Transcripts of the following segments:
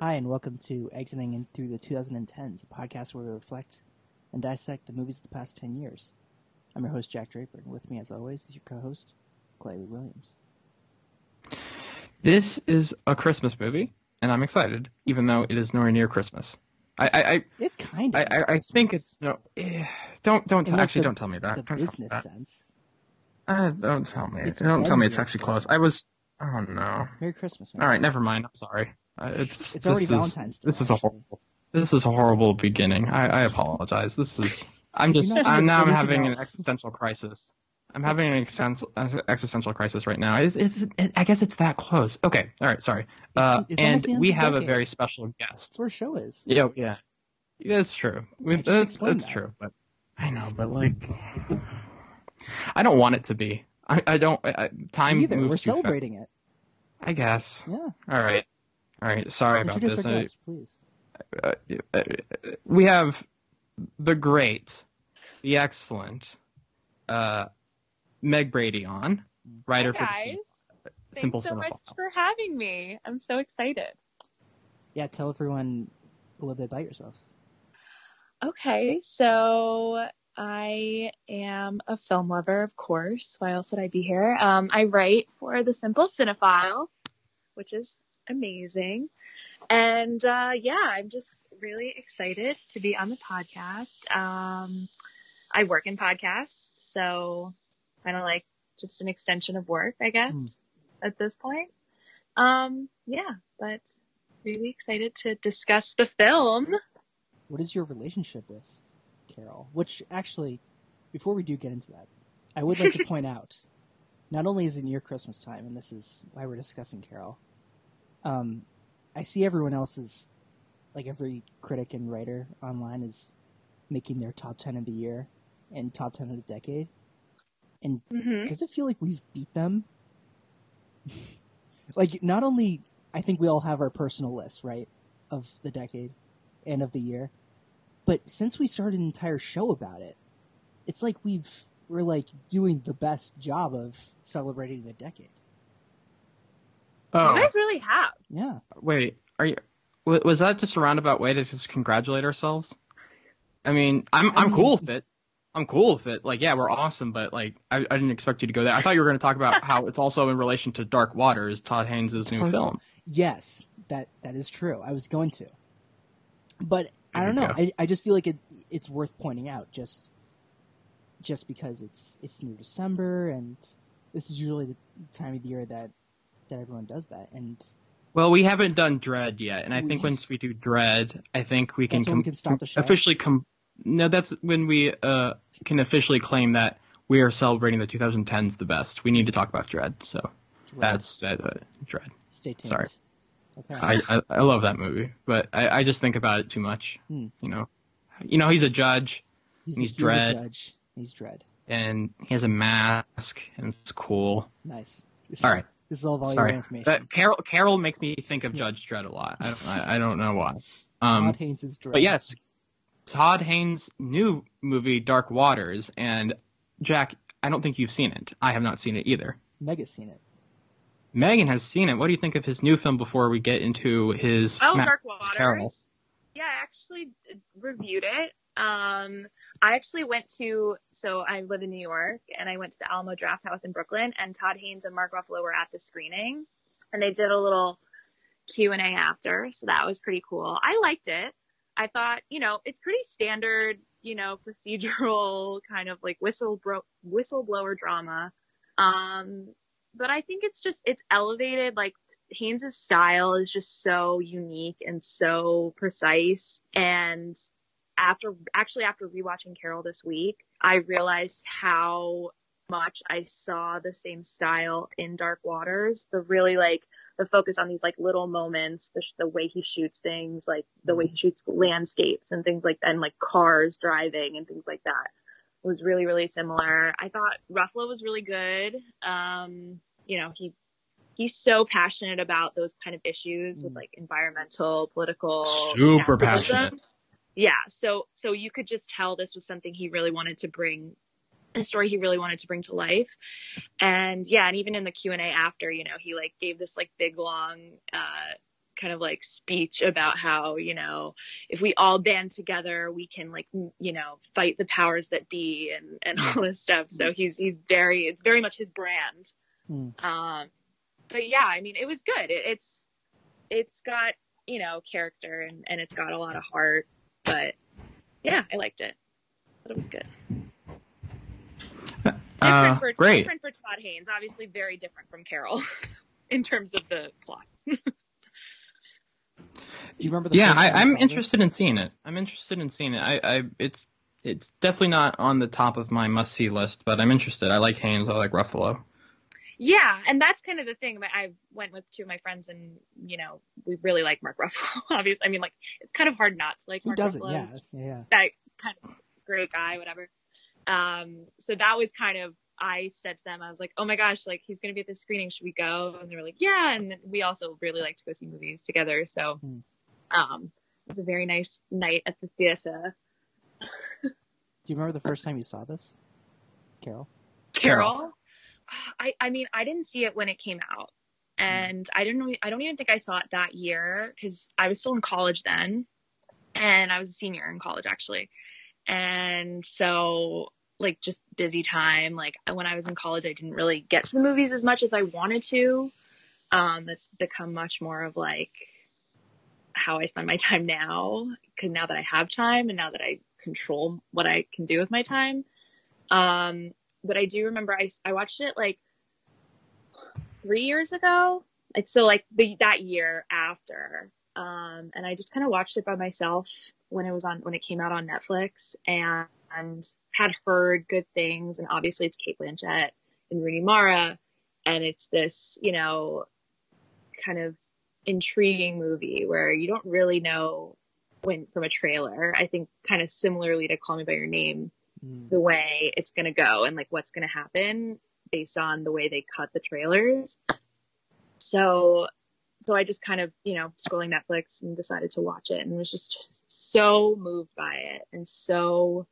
Hi, and welcome to Exiting in Through the 2010s, a podcast where we reflect and dissect the movies of the past 10 years. I'm your host, Jack Draper, and with me, as always, is your co host, Clay Williams. This is a Christmas movie, and I'm excited, even though it is nowhere near Christmas. I, I, I, It's kind of. I, I, I think it's no. Eh, don't, don't t- actually the- don't tell me that. the Don't business sense. Uh, don't tell me. It's don't tell me it's actually near close. I was. Oh no. Merry Christmas, man. All right, never mind. I'm sorry. Uh, it's It's already is- Valentine's Day, This is a horrible. This is a horrible beginning. I, I apologize. This is. I'm just. I'm now. I'm having an existential crisis. I'm having an existential existential crisis right now. It's, it's, it, I guess it's that close. Okay. All right. Sorry. Uh, it's almost and we have a very special guest. That's where show is. Yeah, yeah, yeah. True. That's that's that. true. But I know, but like, I don't want it to be. I, I don't. I, I- time Either. moves We're too fast. celebrating it. I guess. Yeah. All right. All right. Sorry about this. our I- please. uh, uh, we have the great, the excellent, uh, Meg Brady on, writer Hi, for guys. the Sim- Thanks Simple so much for having me. I'm so excited. Yeah, tell everyone a little bit about yourself. Okay, so I am a film lover, of course. Why else would I be here? Um, I write for the Simple Cinephile, which is amazing. And uh, yeah, I'm just really excited to be on the podcast. Um, I work in podcasts, so kind of like just an extension of work, I guess, at this point. Um, yeah, but really excited to discuss the film. What is your relationship with Carol? Which actually, before we do get into that, I would like to point out, not only is it near Christmas time, and this is why we're discussing Carol. Um, I see everyone else's, like every critic and writer online is making their top ten of the year and top ten of the decade. And Mm-hmm. does it feel like we've beat them? like, not only I think we all have our personal lists, right, of the decade and of the year, but since we started an entire show about it, it's like we've we're like doing the best job of celebrating the decade. Oh, You guys really have. Yeah, wait. Are you? Was that just a roundabout way to just congratulate ourselves? I mean, I'm I I'm mean- cool with it. I'm cool with it. Like, yeah, we're awesome, but like, I, I didn't expect you to go there. I thought you were going to talk about how it's also in relation to Dark Waters, Todd Haynes' new film. yes, that that is true. I was going to, but I don't know. go. I, I just feel like it it's worth pointing out just just because it's it's near December and this is usually the time of the year that that everyone does that and Well, we haven't done Dredd yet, and I think once we do Dredd, I think we can, That's when we can stop the show? officially come. No, that's when we uh, can officially claim that we are celebrating the 2010s the best. We need to talk about Dredd, so that's uh, uh, Dredd. stay tuned. sorry. Okay. I, I I love that movie, but I, I just think about it too much. Hmm. You know, you know he's a judge he's, he's a, Dredd. He's a judge. He's dread. and he has a mask and it's cool. Nice. All right. This is all valuable Sorry, information. but Carol Carol makes me think of Yeah. Judge Dredd a lot. I don't I, I don't know why. Um, Todd Haynes is dread. But yes, Todd Haynes' new movie, Dark Waters, and Jack, I don't think you've seen it. I have not seen it either. Mega's seen it. Megan has seen it. What do you think of his new film before we get into his Oh, Matt Dark Waters. Carol? Yeah, I actually reviewed it. Um, I actually went to, so I live in New York, and I went to the Alamo Drafthouse in Brooklyn, and Todd Haynes and Mark Ruffalo were at the screening, and they did a little Q and A after, so that was pretty cool. I liked it. I thought, you know, it's pretty standard, you know, procedural kind of like whistle bro- whistleblower drama. Um, but I think it's just it's elevated. Like Haynes' style is just so unique and so precise. And after actually after rewatching Carol this week, I realized how much I saw the same style in Dark Waters. The really like the focus on these like little moments, the, the way he shoots things, like the way he mm-hmm. shoots landscapes and things like that, and like cars driving and things like that was really really similar. I thought Ruffalo was really good. Um, you know, he he's so passionate about those kind of issues with Mm. like environmental, political, Super activism. passionate. Yeah, so so you could just tell this was something he really wanted to bring a story he really wanted to bring to life. And yeah, and even in the Q and A after, you know, he like gave this like big long, uh, kind of like speech about how, you know, if we all band together, we can like, you know, fight the powers that be and, and all this stuff. So he's, he's very, it's very much his brand. Mm. Um, but yeah, I mean, it was good. It, it's, it's got, you know, character and, and it's got a lot of heart, but yeah, I liked it. But it was good. Uh, different, for, great. different for Todd Haynes, obviously very different from Carol in terms of the plot. Do you remember? The yeah, I, am interested in seeing it. I'm interested in seeing it. I, I, it's, it's definitely not on the top of my must-see list, but I'm interested. I like Haynes. I like Ruffalo. Yeah, and that's kind of the thing. I went with two of my friends, and you know, we really like Mark Ruffalo. Obviously, I mean, like it's kind of hard not to like Who Mark doesn't? Ruffalo. Yeah, yeah. That kind of great guy, whatever. Um, so that was kind of I said to them, I was like, oh my gosh, like he's gonna be at the screening, should we go? And they were like, yeah. And we also really like to go see movies together, so hmm. Um, it was a very nice night at the theater. Do you remember the first time you saw this, Carol? Carol. I, I mean, I didn't see it when it came out, and I didn't. Really, I don't even think I saw it that year because I was still in college then, and I was a senior in college actually, and so like just busy time. Like when I was in college, I didn't really get to the movies as much as I wanted to. Um, that's become much more of like how I spend my time now. Cause now that I have time and now that I control what I can do with my time. Um, but I do remember I, I watched it like three years ago. Like, so like the, that year after. Um, and I just kind of watched it by myself when it was on, when it came out on Netflix and, and had heard good things. And obviously it's Cate Blanchett and Rooney Mara. And it's this, you know, kind of intriguing movie where you don't really know when from a trailer. I think kind of similarly to Call Me by Your Name, mm. the way it's going to go and like what's going to happen based on the way they cut the trailers. So, so I just kind of, you know, scrolling Netflix and decided to watch it and was just, just so moved by it and so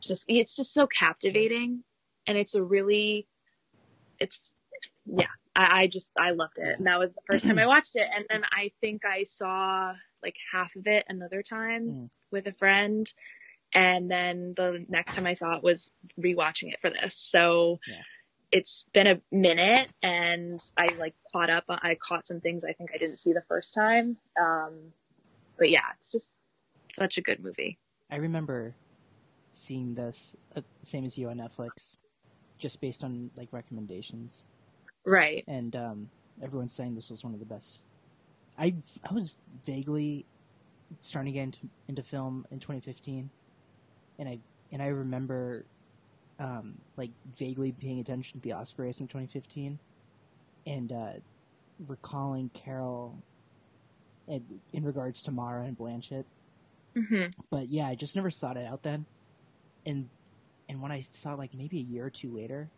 just, it's just so captivating and it's a really, it's, yeah, I, I just, I loved it. And that was the first time I watched it. And then I think I saw like half of it another time mm. with a friend and then the next time I saw it was rewatching it for this. So yeah. it's been a minute and I like caught up. I caught some things I think I didn't see the first time. Um, but yeah, it's just such a good movie. I remember seeing this uh, same as you on Netflix, just based on like recommendations. Right. And um, everyone's saying this was one of the best. I I was vaguely starting to get into, into film in 2015 and I and I remember um, like vaguely paying attention to the Oscar race in 2015, and uh, recalling Carol in, in, regards to Mara and Blanchett. Mm-hmm. But yeah, I just never sought it out then, and and when I saw like maybe a year or two later,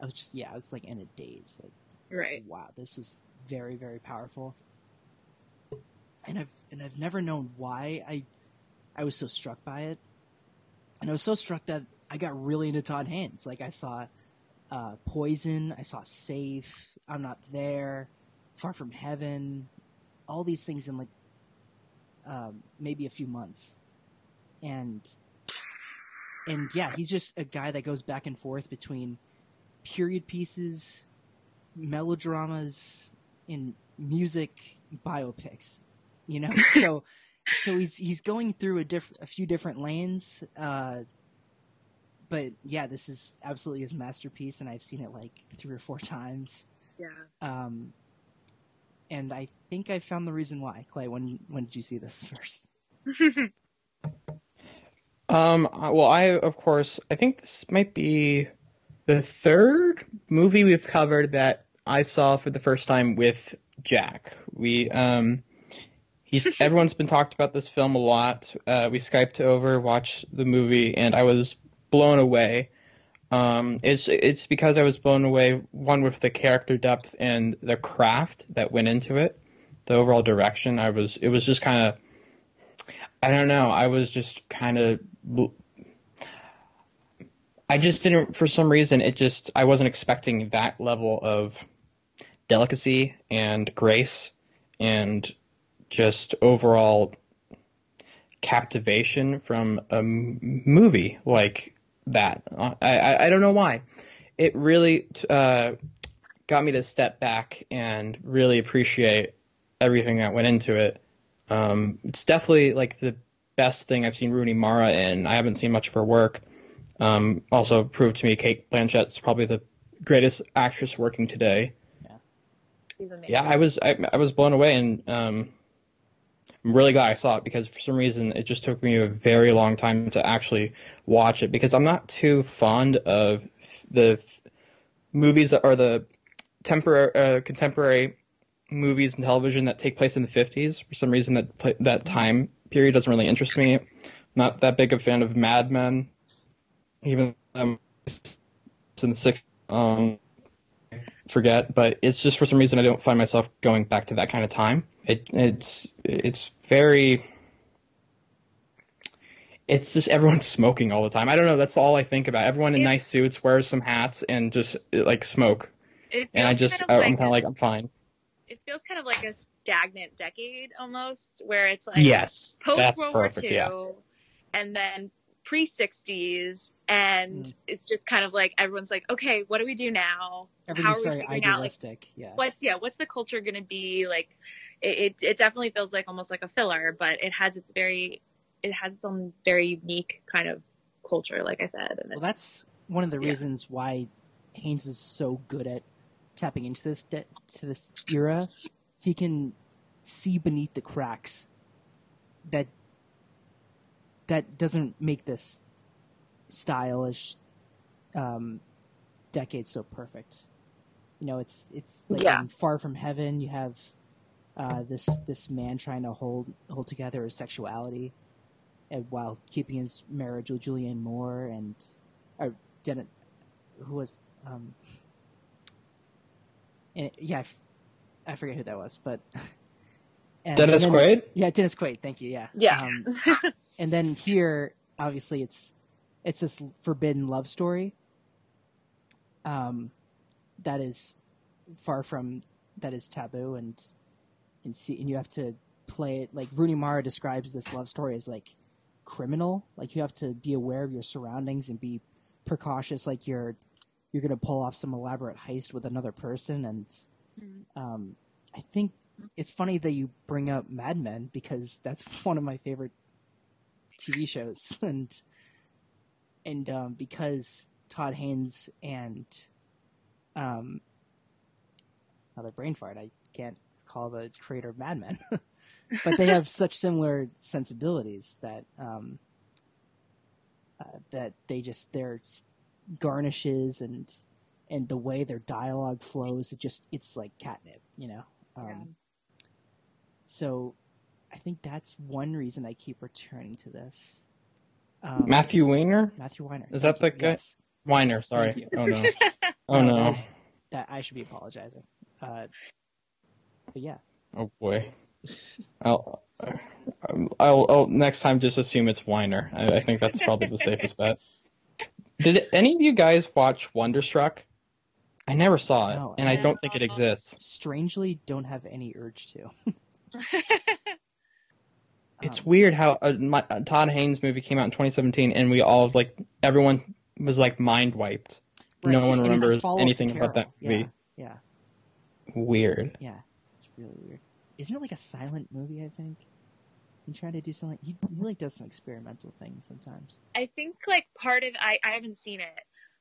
I was just yeah, I was like in a daze, like right, wow, this is very very powerful. And I've and I've never known why I I was so struck by it and I was so struck that I got really into Todd Haynes. Like I saw uh, Poison, I saw Safe, I'm Not There, Far From Heaven, all these things in like um, maybe a few months, and and yeah, he's just a guy that goes back and forth between period pieces, melodramas, and music biopics. You know, so so he's he's going through a diff- a few different lanes. Uh, but yeah, this is absolutely his masterpiece, and I've seen it like three or four times. Yeah. Um, and I think I found the reason why. Clay, when when did you see this first? um. Well, I of course I think this might be the third movie we've covered that I saw for the first time with Jack. We um he's everyone's been talked about this film a lot. Uh, we skyped over, watched the movie, and I was blown away. Um, it's it's because I was blown away one with the character depth and the craft that went into it, the overall direction. I was it was just kind of I don't know. I was just kind of I just didn't, for some reason, it just, I wasn't expecting that level of delicacy and grace and just overall captivation from a movie like that. I, I, I don't know why. It really uh, got me to step back and really appreciate everything that went into it. Um, it's definitely like the best thing I've seen Rooney Mara in. I haven't seen much of her work. Um, also proved to me Cate Blanchett's probably the greatest actress working today. She's amazing. Yeah, I was I, I was blown away, and um, I'm really glad I saw it because for some reason it just took me a very long time to actually watch it because I'm not too fond of the movies or the temporary uh, contemporary movies and television that take place in the 50s. For some reason, that pla that time period doesn't really interest me. I'm not that big a fan of Mad Men, even though it's in the six. Um, forget, but it's just for some reason I don't find myself going back to that kind of time. It it's it's very it's just everyone's smoking all the time. I don't know. That's all I think about. Everyone in nice suits wears some hats and just like smoke. And I just kind of I'm like kind of like I'm fine. it feels kind of like a stagnant decade almost, where it's like yes, post that's World War perfect. II, Yeah. and then pre '60s, and Mm. it's just kind of like everyone's like, okay, what do we do now? How Everything's are we very figuring out like idealistic. yeah. what's yeah, what's the culture going to be like? It, it it definitely feels like almost like a filler, but it has its very it has its own very unique kind of culture, like I said. And Well, that's one of the yeah. reasons why Haynes is so good at tapping into this de- to this era. He can see beneath the cracks that that doesn't make this stylish um, decade so perfect. You know, it's it's like Yeah. Far From Heaven. You have uh, this this man trying to hold hold together his sexuality, and while keeping his marriage with Julianne Moore and or Dennis, who was um, and yeah, I f- I forget who that was, but and, Dennis and then- Quaid. yeah, Dennis Quaid. Thank you. Yeah. Yeah. Um, and then here, obviously, it's it's this forbidden love story. Um, that is far from that is taboo, and and see, and you have to play it like Rooney Mara describes this love story as like criminal. Like you have to be aware of your surroundings and be precautious. Like you're you're gonna pull off some elaborate heist with another person, and Mhm. um, I think it's funny that you bring up Mad Men because that's one of my favorite TV shows, and and um, because Todd Haynes and um, another brain fart, I can't call the creator of Mad Men, but they have such similar sensibilities that um, uh, that they just their garnishes and and the way their dialogue flows, it just it's like catnip, you know. Um, Yeah. So, I think that's one reason I keep returning to this. Um, Matthew Weiner. Matthew Weiner. Is thank that the you, guy? yes. Weiner. Yes, Sorry. Oh no. Oh that no. is- that I should be apologizing. Uh, but yeah, Oh boy. I'll, I'll, I'll next time just assume it's Weiner. I, I think that's probably the safest bet. Did any of you guys watch Wonderstruck? I never saw it, No, and I I- don't think it exists. strangely, don't have any urge to. It's Um, weird how a, my, a Todd Haynes movie came out in 2017, and we all like everyone was like mind wiped. right, No one and remembers anything about that movie. Yeah, Weird. yeah, yeah. It's really weird. Isn't it like a silent movie? I think. He tried to do something. He, he like does some experimental things sometimes. I think like part of I I haven't seen it,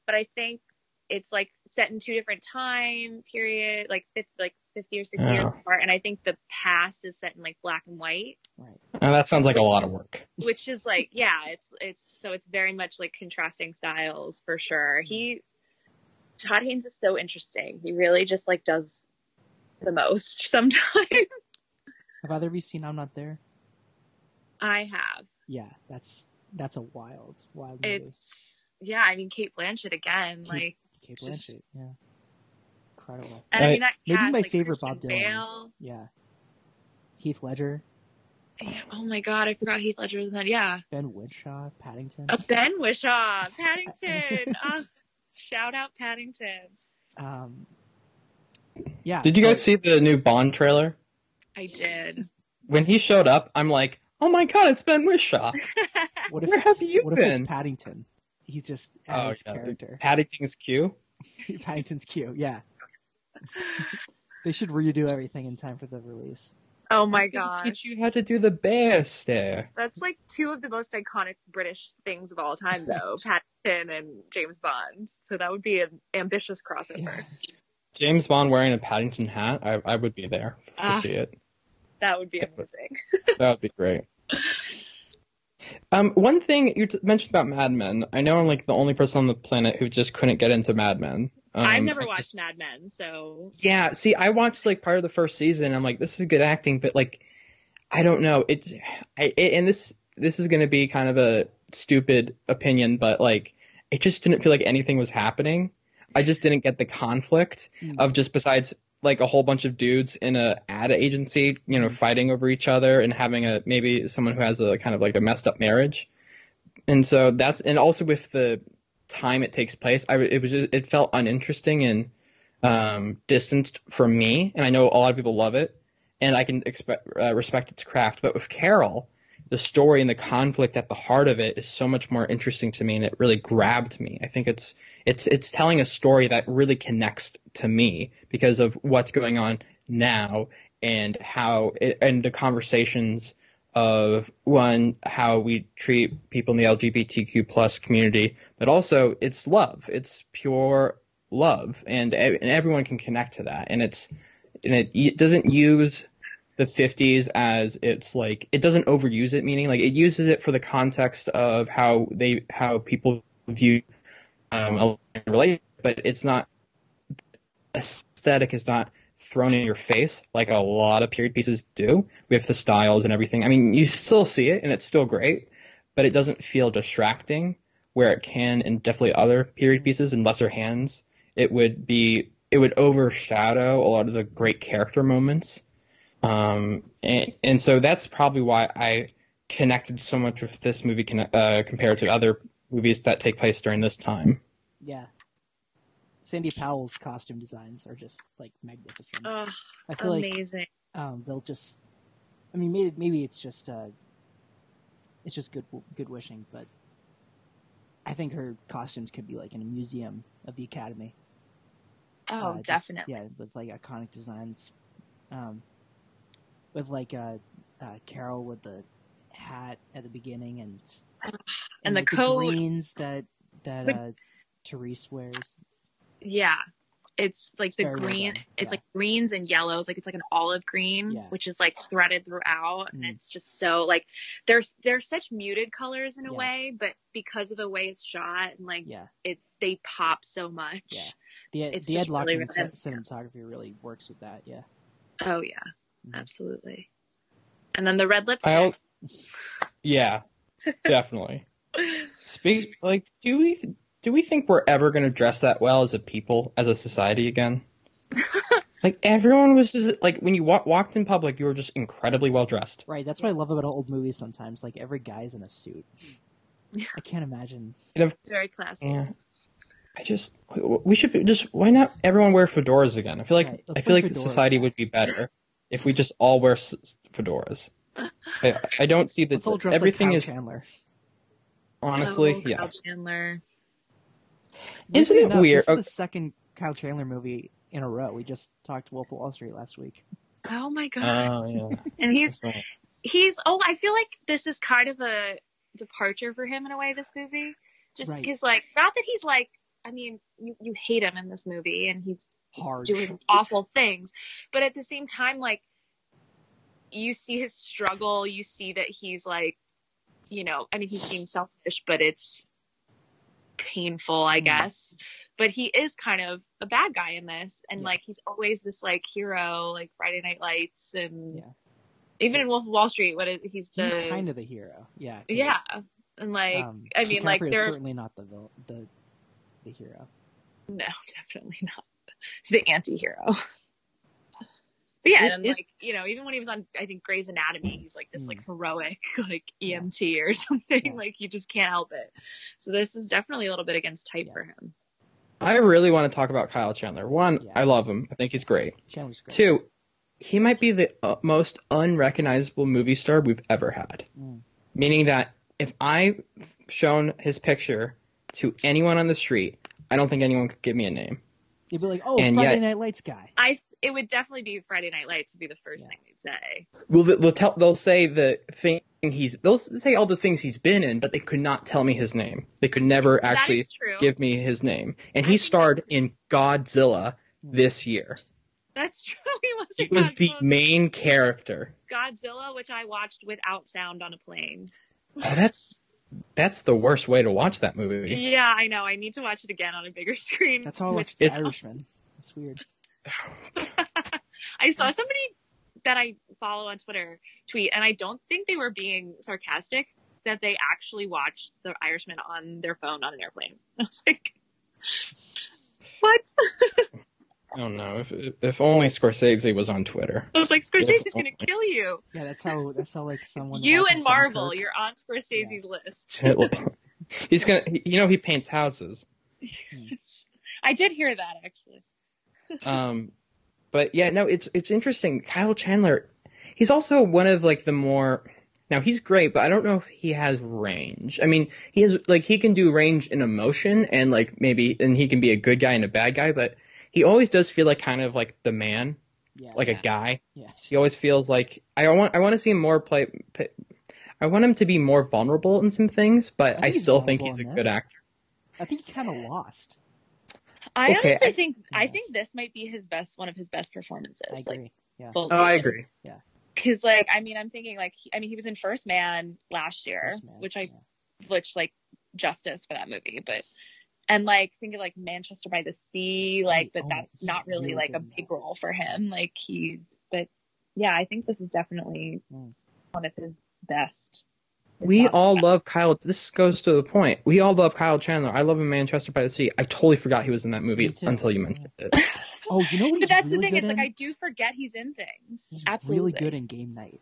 but I think it's like set in two different time period, like fifty like fifty or sixty years Oh. apart, and I think the past is set in like black and white, Right. Now, that sounds like a lot of work. which is like yeah, it's it's so it's very much like contrasting styles for sure. Mm-hmm. He Todd Haynes is so interesting. He really just like does the most sometimes. Have either of you seen I'm Not There? I have. Yeah, that's that's a wild, wild movie. It's yeah, I mean Cate Blanchett again, Cate- like Cate just- Blanchett. Yeah, incredible. and I I- mean that maybe cast, my like, favorite Christian Bob Dylan. Bale. Yeah, Heath Ledger. Yeah, oh my god, I forgot Heath Ledger was in that. Yeah. Ben Whishaw, Paddington. Uh, ben Whishaw, Paddington. uh, shout out Paddington. Um, yeah. Did you guys but- see the new Bond trailer? I did. When he showed up, I'm like, oh my god, it's Ben Whishaw. What if Where it's, have you what if been? it's Paddington? He's just Oh, as yeah. character. Paddington's Q. Paddington's cute. Yeah. They should redo everything in time for the release. oh my I'm god. Teach you how to do the bear stare. That's like two of the most iconic British things of all time, though Paddington and James Bond. So that would be an ambitious crossover. James Bond wearing a Paddington hat, I, I would be there to Ah. see it. That would be amazing. That would be great. Um, one thing you t- mentioned about Mad Men, I know I'm like the only person on the planet who just couldn't get into Mad Men. Um, I've never watched just- Mad Men, so Yeah, see, I watched like part of the first season. I'm like, this is good acting, but like, I don't know. It's, I, it, and this this is gonna be kind of a stupid opinion, but like, it just didn't feel like anything was happening. I just didn't get the conflict Mm. of just besides like a whole bunch of dudes in a ad agency, you know, fighting over each other and having a maybe someone who has a kind of like a messed up marriage. And so that's and also with the time it takes place, I it was just, it felt uninteresting and um, distanced from me. And I know a lot of people love it, and I can expect uh, respect its craft. But with Carol, the story and the conflict at the heart of it is so much more interesting to me, and it really grabbed me. I think it's it's it's telling a story that really connects to me because of what's going on now and how it, and the conversations of one how we treat people in the LGBTQ plus community, but also it's love. It's pure love, and and everyone can connect to that. And it's and it, it doesn't use the 50s as it's like it doesn't overuse it, meaning like it uses it for the context of how they how people view um, relationship, but it's not aesthetic is not thrown in your face like a lot of period pieces do with the styles and everything. I mean, you still see it and it's still great, but it doesn't feel distracting where it can in definitely other period pieces in lesser hands. It would be it would overshadow a lot of the great character moments. Um, and, and so that's probably why I connected so much with this movie uh, compared to other movies that take place during this time. Yeah. Sandy Powell's costume designs are just like magnificent. oh, I feel like amazing. um, they'll just. I mean, maybe maybe it's just uh, it's just good good wishing, but I think her costumes could be like in a museum of the Academy. oh, Uh, just- definitely. yeah, with like iconic designs, um, with like uh, uh, Carol with the hat at the beginning and And the like, coat. greens that that But- uh, Therese wears. It's, Yeah. It's like It's the very well green, it's yeah. like greens and yellows, like it's like an olive green, Yeah. which is like threaded throughout. And Mm. it's just so like, there's, there's such muted colors in a Yeah. way, but because of the way it's shot and like yeah, it, they pop so much. Yeah. the It's the just Ed really, Lachman really- cinematography really works with that. Yeah, Oh yeah, Mhm. absolutely. And then the red lipstick. I, yeah, definitely. Speak like, do we do we think we're ever going to dress that well as a people, as a society again? like everyone was just like when you wa- walked in public, you were just incredibly well dressed. right. That's what I love about old movies. Sometimes, like every guy's in a suit. I can't imagine. Very classy. Yeah. I just we should be- just why not everyone wear fedoras again? I feel like Right, I feel like fedoras society back. would be better if we just all wear s- fedoras. I, I don't see Let's that all dress everything like Kyle is Chandler. Honestly oh, yeah. Kyle Chandler. Isn't it enough, weird? This is the second Kyle Chandler movie in a row. We just talked Wolf of Wall Street last week. Oh my god. Oh yeah. and he's, he's, oh, I feel like this is kind of a departure for him in a way, this movie. Just Right. because, like, not that he's like, I mean, you, you hate him in this movie and he's Hard. doing awful things. But at the same time, like, you see his struggle. You see that he's like, you know, I mean, he's being selfish, but it's painful, I Mm. guess. But he is kind of a bad guy in this. And Yeah. like, he's always this like hero, like Friday Night Lights and Yeah. even in Wolf of Wall Street, what is, he's the, He's kind of the hero. yeah, yeah. And like, um, I mean, like, they're- certainly not the vil- the the hero. no, definitely not. It's the anti-hero. But But yeah, It- and it- like you know, even when he was on, I think Grey's Anatomy, he's like this Mm. like heroic like EMT or something. Yeah. Like you just can't help it. So this is definitely a little bit against type Yeah. for him. I really want to talk about Kyle Chandler. One, Yeah. I love him. I think he's great. Chandler's great. Two, he might be the uh, most unrecognizable movie star we've ever had. Mm. Meaning that if I shown his picture to anyone on the street, I don't think anyone could give me a name. They'd be like, "Oh, And Friday yet- Night Lights guy." I it would definitely be Friday Night Lights to be the first Yeah. thing they'd say. Well, they- they'll tell, they'll say the thing he's, they'll say all the things he's been in, but they could not tell me his name. They could never that actually give me his name. And he starred in Godzilla this year. That's true. He was, He was the main character. Godzilla, which I watched without sound on a plane. Oh, that's that's the worst way to watch that movie. Yeah, I know. I need to watch it again on a bigger screen. That's how I watched The It's- Irishman. That's weird. I saw somebody that I follow on Twitter tweet, and I don't think they were being sarcastic, that they actually watched The Irishman on their phone on an airplane. I was like, what? I don't know if if only Scorsese was on Twitter. I was like, Scorsese's gonna kill you. Yeah, that's how. That's how like someone. You and Marvel, Dunkirk. you're on Scorsese's list. He's gonna, you know, he paints houses. I did hear that actually. Um, but yeah, no, it's it's interesting. Kyle Chandler, he's also one of like the more. Now he's great, but I don't know if he has range. I mean, he has like he can do range in emotion and like maybe and he can be a good guy and a bad guy, but he always does feel like kind of like the man, Yeah. like Yeah. a guy. Yes. He always feels like I want I want to see him more play. play I want him to be more vulnerable in some things, but I I, still think he's a good actor. I think he kind of lost. I Okay, honestly I- think I think this might be his best one of his best performances. I Like agree. yeah. Oh, I of them. agree. Cause like I mean I'm thinking like he, I mean he was in First Man last year, Man, which I yeah. which like justice for that movie, but and like thinking like Manchester by the Sea, like but oh that's he's not really really like a big role for him. Like he's but yeah, I think this is definitely Mm. one of his best. If We all best. love Kyle. This goes to the point. We all love Kyle Chandler. I love him, Manchester by the Sea. I totally forgot he was in that movie until you mentioned it. Oh, you know what But he's that's really the thing. It's in? like I do forget he's in things. he's Absolutely. really good in Game Night.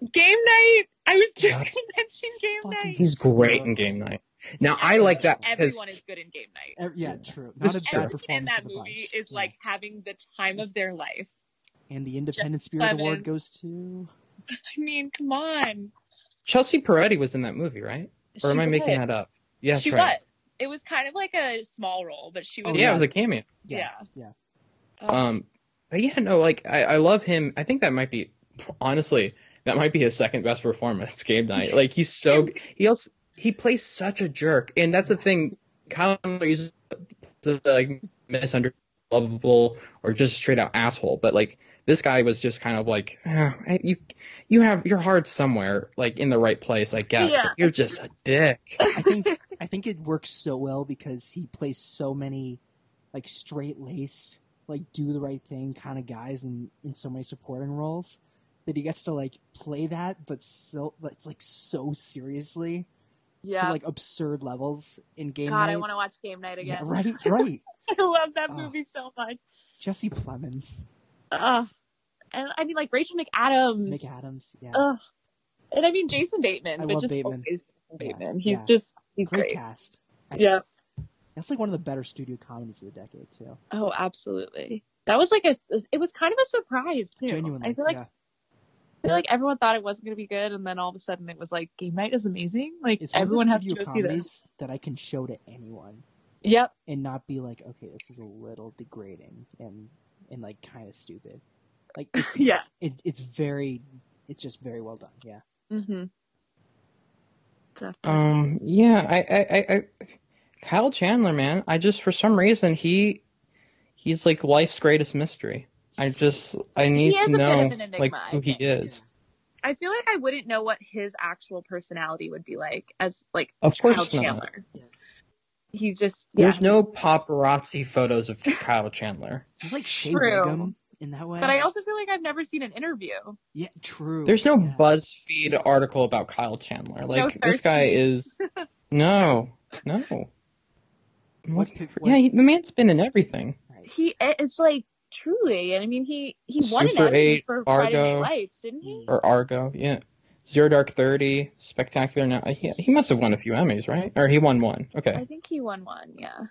Game night. I was just Yeah. gonna mention game Fucking night. He's great in Game Night. Now I like that because Everyone is good in game night. Er, yeah, true. This Not a is bad true. Everyone in that the movie bunch. is like having the time of their life. And the Independent Just Spirit Plemons. Award goes to. I mean, come on. Chelsea Peretti was in that movie, right? Or am She I making was. that up? Yes, she right. was. It was kind of like a small role, but she was. Oh, Yeah, yeah. it was a cameo. Yeah. Yeah. Oh, Um, but yeah, no, like I, I love him. I think that might be, honestly, that might be his second best performance. Game night, like he's so he also he plays such a jerk, and that's the thing. Kyle uses to like misunderstood, lovable, or just straight out asshole. But like this guy was just kind of like "Ah, you you have your heart somewhere like in the right place, I guess. Yeah. But you're just a dick. I think I think it works so well because he plays so many like straight laced, like do the right thing kind of guys in in so many supporting roles that he gets to like play that, but still it's like so seriously yeah. to like absurd levels in game God, night. I want to watch game night yeah, again. right, right. I love that Oh. movie so much. Jesse Plemons, Ugh. And I mean, like Rachel McAdams. McAdams, yeah, Ugh. And I mean Jason Bateman, I but love just Bateman. always Jason Yeah, Bateman. He's yeah. just he's great great. cast. I- Yeah. that's like one of the better studio comedies of the decade too. Oh, absolutely. That was like a. It was kind of a surprise too. Genuinely, I feel like yeah. I feel like everyone thought it wasn't going to be good, and then all of a sudden it was like game night is amazing. Like It's everyone has to studio go see this. comedies that I can show to anyone. Yep. and not be like, okay, this is a little degrading and and like kind of stupid. Like it's Yeah. it, it's very it's just very well done. Yeah. Mhm. Definitely. Um, yeah, I, I, I, I, Kyle Chandler, man, I just for some reason he, he's like life's greatest mystery. I just I need to a bit of know enigma, like who he is. I feel like I wouldn't know what his actual personality would be like as like Of Kyle course not. Chandler. Yeah. He's just There's yeah, no he's- paparazzi photos of Kyle Chandler. He's like Shea True. Wiggum in that way. But I also feel like I've never seen an interview. yeah, true. There's no yeah. BuzzFeed article about Kyle Chandler. Like this guy is no, no. What, pi- what, Yeah, he, the man's been in everything. He it's like truly. And I mean, he he won Super an Emmy 8, for Friday Argo. Night Lights, didn't he? Or Argo, yeah. Zero Dark Thirty, Spectacular. Now he, he must have won a few Emmys, right? Or he won one. Okay. I think he won one. Yeah.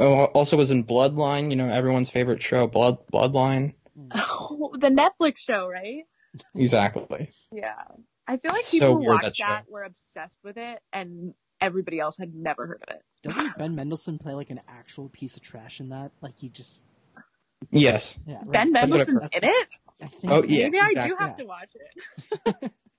Oh, also was in Bloodline. You know everyone's favorite show, Blood Bloodline. Oh, the Netflix show, right? Exactly. Yeah. I feel like It's people so who watched that that, were obsessed with it, and everybody else had never heard of it. Doesn't Ben Mendelsohn play like an actual piece of trash in that? Like he just Yes. yeah. right. Ben That's Mendelsohn's in it. I think Oh, so. yeah, Maybe I do have Yeah. to watch it.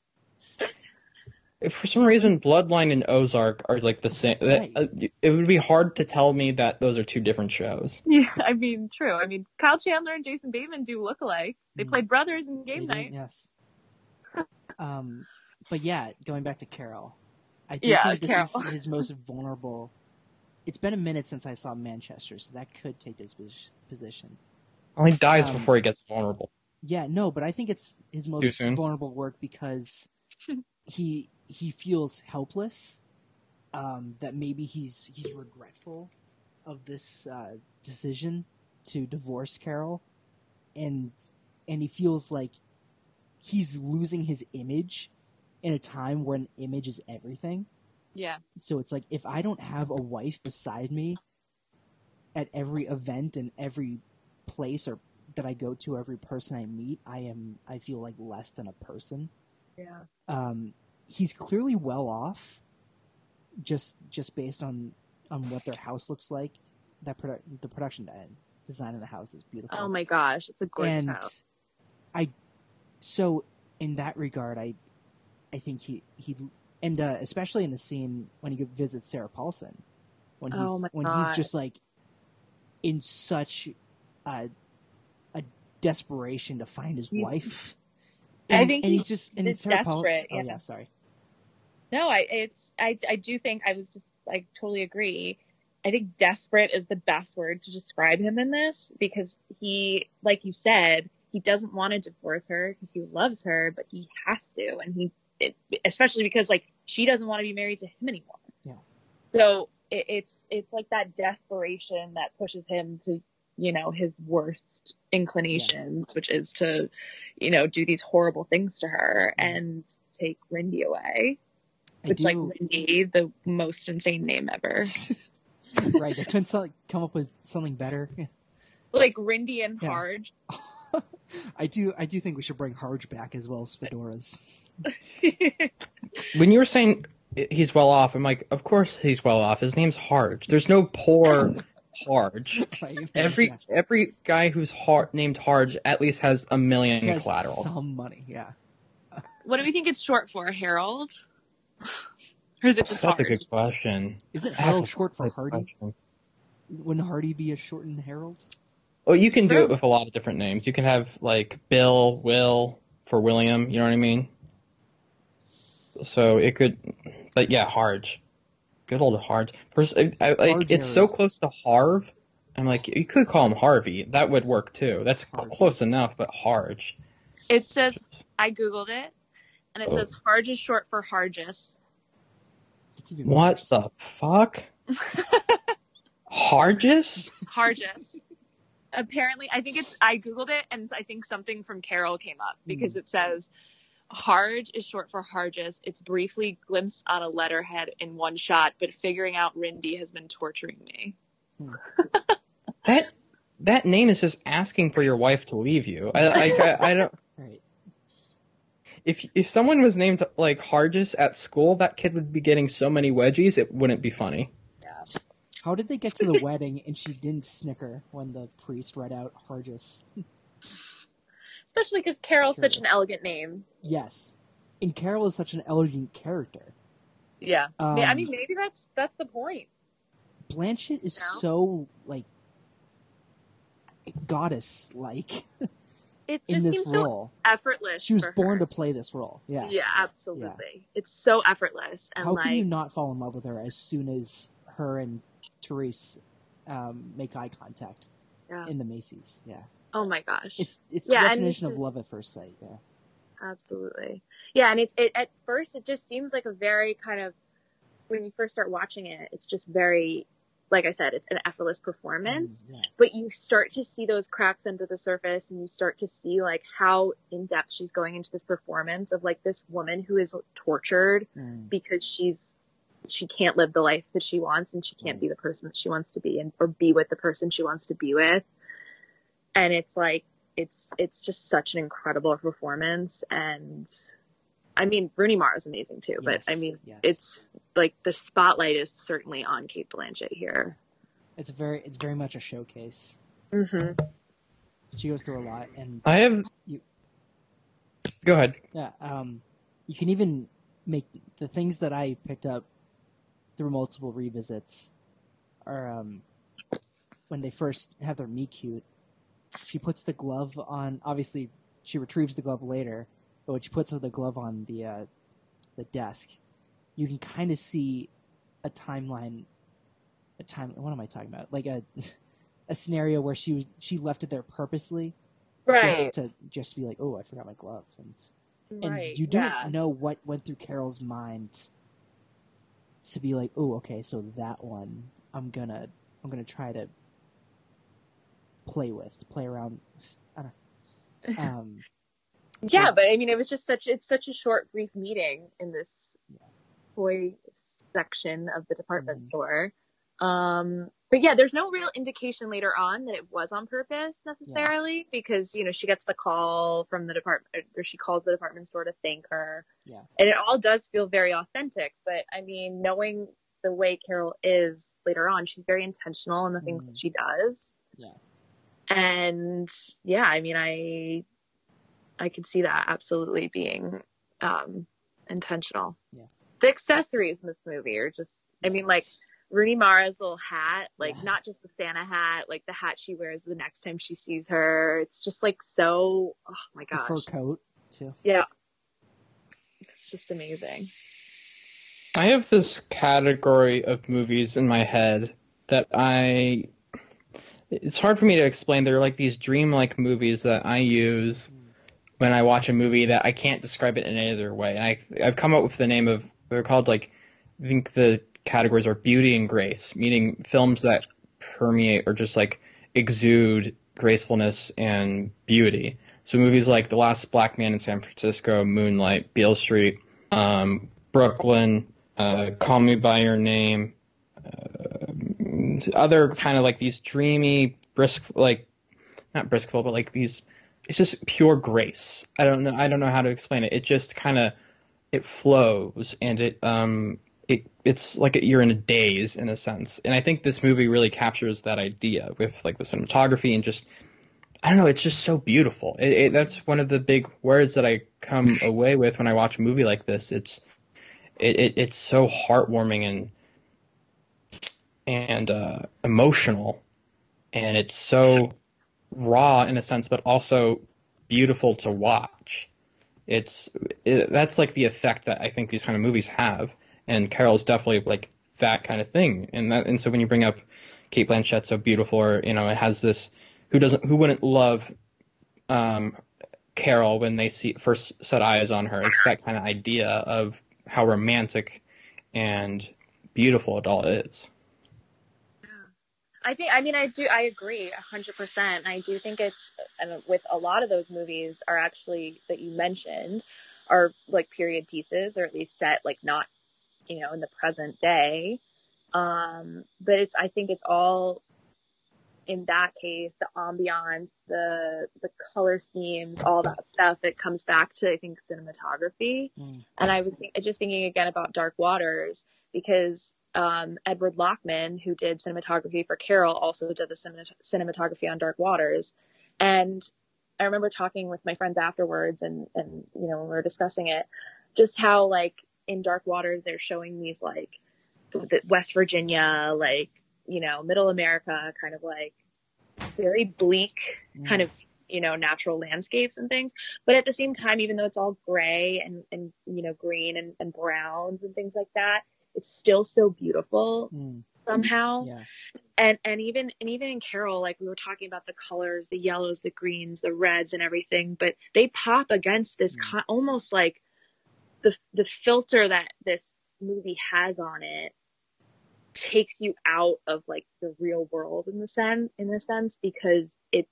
If for some reason Bloodline and Ozark are like the same, that, uh, it would be hard to tell me that those are two different shows. Yeah, I mean, true. I mean, Kyle Chandler and Jason Bateman do look alike. They Mm. played brothers in Game do, Night. Yes. um, but yeah, going back to Carol, I do Yeah, think this Carol. is his most vulnerable. It's been a minute since I saw Manchester, so that could take this position. Well, he dies Um, before he gets vulnerable. Yeah, no, but I think it's his most vulnerable work because he he feels helpless. Um, that maybe he's he's regretful of this uh, decision to divorce Carol, and and he feels like he's losing his image in a time when image is everything. Yeah. So it's like if I don't have a wife beside me at every event and every place or that I go to, every person I meet, I am I feel like less than a person. Yeah. Um, he's clearly well off, just just based on on what their house looks like. That the production design of the house is beautiful Oh my gosh, it's a gorgeous and house. I, so in that regard, I, I think he he and uh, especially in the scene when he visits Sarah Paulson, when he's Oh my when God. he's just like in such a a desperation to find his He's- wife. I think and he's he's just and Sarah Paul- desperate, Oh yeah. yeah, sorry. No, I it's I I do think I was just like totally agree. I think desperate is the best word to describe him in this because he, like you said, he doesn't want to divorce her because he loves her, but he has to, and he, it, especially because like she doesn't want to be married to him anymore. Yeah. So it, it's it's like that desperation that pushes him to, you know, his worst inclinations, which is to, you know, do these horrible things to her Mhm. and take Rindy away I which like do- Rindy, the most insane name ever. right, they couldn't so- come up with something better. like Rindy and Yeah. Harge. I do I do think we should bring Harge back as well as Fedora's. When you were saying he's well off, I'm like, of course he's well off. His name's Harge. There's no poor Harge. Right? Every Yeah. every guy who's har- named Harge at least has a million He has collateral. some money, yeah. what do we think it's short for? Harold? Or is it just That's a good question. Isn't Harold a short for Hardy? question. Wouldn't Hardy be a shortened Harold? Well, you can do True. it with a lot of different names. You can have like Bill, Will for William. You know what I mean? So it could, but yeah, Harge. Good old Harge. First, I, I, like it's so close to Harv. I'm like, you could call him Harvey. That would work too. That's cl- Harvey. close enough, but Harge. It says I googled it, and it Oh. says Harge is short for Hargis. What worse. the fuck? Hargis? Hargis. Apparently, I think it's I googled it, and I think something from Carol came up hmm. because it says Harge is short for Hargis. It's briefly glimpsed on a letterhead in one shot, but figuring out Rindy has been torturing me. Hmm. That that name is just asking for your wife to leave you. I I, I, I don't. Right. If if someone was named like Hargis at school, that kid would be getting so many wedgies it wouldn't be funny. How did they get to the wedding and she didn't snicker when the priest read out Hargis? Especially because Carol's such an elegant name. Yes. And Carol is such an elegant character. Yeah. Um, Yeah, I mean, maybe that's that's the point. Blanchett is No? so, like, goddess like It in just this seems so role. effortless. She was born to play this role. Yeah. Yeah, absolutely. It's so effortless, and How like, can you not fall in love with her as soon as her and Therese um, make eye contact Yeah. in the Macy's? Yeah. oh my gosh, It's it's Yeah, the definition of love at first sight. Yeah. absolutely. Yeah, and it's it at first it just seems like a very kind of when you first start watching it, it's just very like I said, it's an effortless performance. Mm, yeah. But you start to see those cracks under the surface, and you start to see like how in depth she's going into this performance of like this woman who is tortured Mm. because she's she can't live the life that she wants and she can't Mm. be the person that she wants to be and or be with the person she wants to be with and it's like it's it's just such an incredible performance and i mean rooney mara is amazing too but i mean yes. it's like the spotlight is certainly on cate blanchett here it's very it's very much a showcase. mm-hmm. She goes through a lot, and I have. You- Go ahead. yeah, um, you can even make the things that I picked up through multiple revisits are um, when they first have their meet cute. She puts the glove on. Obviously, she retrieves the glove later, she puts the glove on the uh, the desk, you can kind of see a timeline. A time. What am I talking about? Like a a scenario where she was she left it there purposely, just to just be like, oh, I forgot my glove, and and you don't yeah. know what went through Carol's mind to be like, oh, okay, so that one I'm gonna I'm gonna try to play with, play around. I don't. Um, yeah Yeah. but i mean it was just such it's such a short brief meeting in this toy section of the department Mhm. store um but yeah there's no real indication later on that it was on purpose necessarily because you know she gets the call from the department or she calls the department store to thank her Yeah. and it all does feel very authentic but i mean knowing the way carol is later on she's very intentional in the things Mhm. that she does Yeah. and yeah i mean i I could see that absolutely being um, intentional. Yeah. The accessories in this movie are just, I mean, like Rooney Mara's little hat, like Yeah. not just the Santa hat, like the hat she wears the next time she sees her. It's just like so, oh my the gosh. fur coat too. Yeah. It's just amazing. I have this category of movies in my head that I. It's hard for me to explain. They're like these dreamlike movies that I use when I watch a movie that I can't describe it in any other way. And I, I've come up with the name of. They're called like. I think the categories are beauty and grace, meaning films that permeate or just like exude gracefulness and beauty. So movies like The Last Black Man in San Francisco, Moonlight, Beale Street, um, Brooklyn, uh, Call Me by Your Name, uh, other kind of like these dreamy, brisk, like not briskful, but like these. It's just pure grace. I don't know. I don't know how to explain it. It just kind of it flows and it um it it's like you're in a daze in a sense. And I think this movie really captures that idea with like the cinematography and just I don't know. It's just so beautiful. It, it, that's one of the big words that I come away with when I watch a movie like this. It's it, it it's so heartwarming and and uh, emotional, and it's so raw in a sense, but also beautiful to watch. It's it, that's like the effect that I think these kind of movies have, and Carol's definitely like that kind of thing. And that and so when you bring up Cate Blanchett, so beautiful, or you know, it has this who doesn't who wouldn't love um, Carol when they see first set eyes on her. It's that kind of idea of how romantic and beautiful it all is. I think, I mean, I do, I agree a hundred percent. I do think it's, and with a lot of those movies are actually, that you mentioned, are like period pieces or at least set like not, you know, in the present day. Um, but it's, I think it's all in that case, the ambiance, the, the color schemes, all that stuff, it comes back to, I think, cinematography. Mm. And I was think, just thinking again about Dark Waters because um, Edward Lachman, who did cinematography for Carol, also did the cinemat- cinematography on Dark Waters. And I remember talking with my friends afterwards and, and, you know, when we were discussing it, just how like in Dark Waters, they're showing these like the West Virginia, like, you know, middle America kind of like very bleak kind of, you know, natural landscapes and things. But at the same time, even though it's all gray and, and, you know, green and, and browns and things like that, it's still so beautiful Mm, somehow yeah. and and even and even in carol like we were talking about the colors the yellows the greens the reds and everything but they pop against this Mm. ki- almost like the the filter that this movie has on it takes you out of like the real world in the sense in a sense because it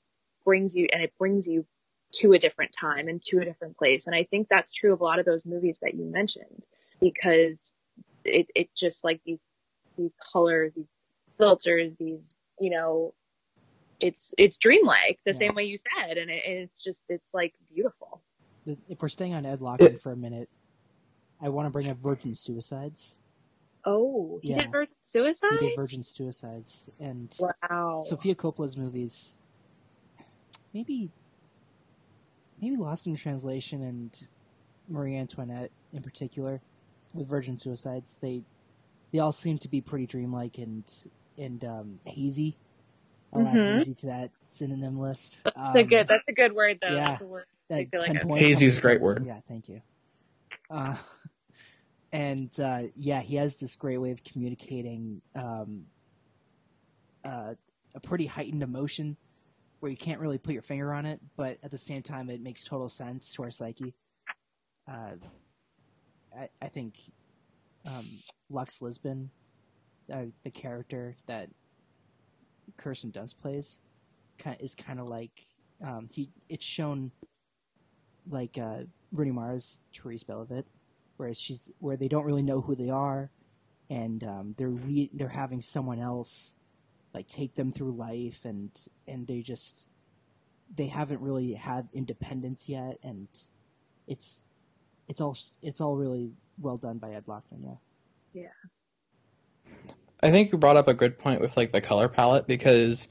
brings you and it brings you to a different time and to a different place. And I think that's true of a lot of those movies that you mentioned because it, it just like these, these colors, these filters, these, you know, it's, it's dreamlike the Yeah. same way you said. And it, it's just, it's like beautiful. If we're staying on Ed Lachman for a minute, I want to bring up Virgin Suicides. Oh, he Yeah. did Virgin Suicides? He did Virgin Suicides, and Wow. Sofia Coppola's movies, maybe, maybe Lost in Translation and Marie Antoinette in particular, with Virgin Suicides, they they all seem to be pretty dreamlike and and um, hazy. I'll add Mhm. hazy to that synonym list. Um, That's a good, that's a good word though. yeah. That's a word. that I feel like points. Hazy is a great my word. Yeah, thank you. Uh, and uh, yeah, he has this great way of communicating um, uh, a pretty heightened emotion where you can't really put your finger on it, but at the same time, it makes total sense to our psyche. I, I think um, Lux Lisbon, uh, the character that Kirsten Dunst plays, kind is kind of like um, he. It's shown like uh, Rooney Mara's Therese Belivet, whereas she's where they don't really know who they are, and um, they're they're having someone else like take them through life, and and they just they haven't really had independence yet, and it's it's all it's all really well done by Ed Lachman. Yeah, Yeah. I think you brought up a good point with like the color palette because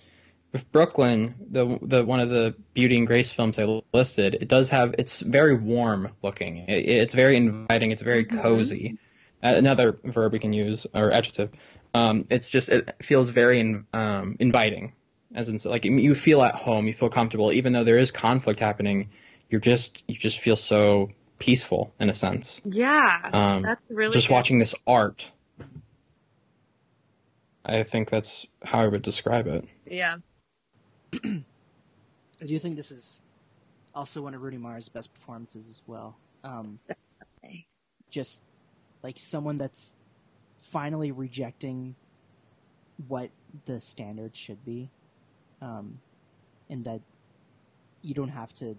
with Brooklyn, the the one of the Beauty and Grace films I listed, it does have it's very warm looking. It, it's very inviting. It's very Mhm. cozy. Uh, another verb we can use or adjective. Um, it's just it feels very in, um, inviting, as in like you feel at home, you feel comfortable, even though there is conflict happening. You're just you just feel so peaceful in a sense. Yeah. Um, that's really just good. watching this art. I think that's how I would describe it. Yeah. I do think this is also one of Rooney Mara's best performances as well. Um, just like someone that's finally rejecting what the standard should be, um, and that you don't have to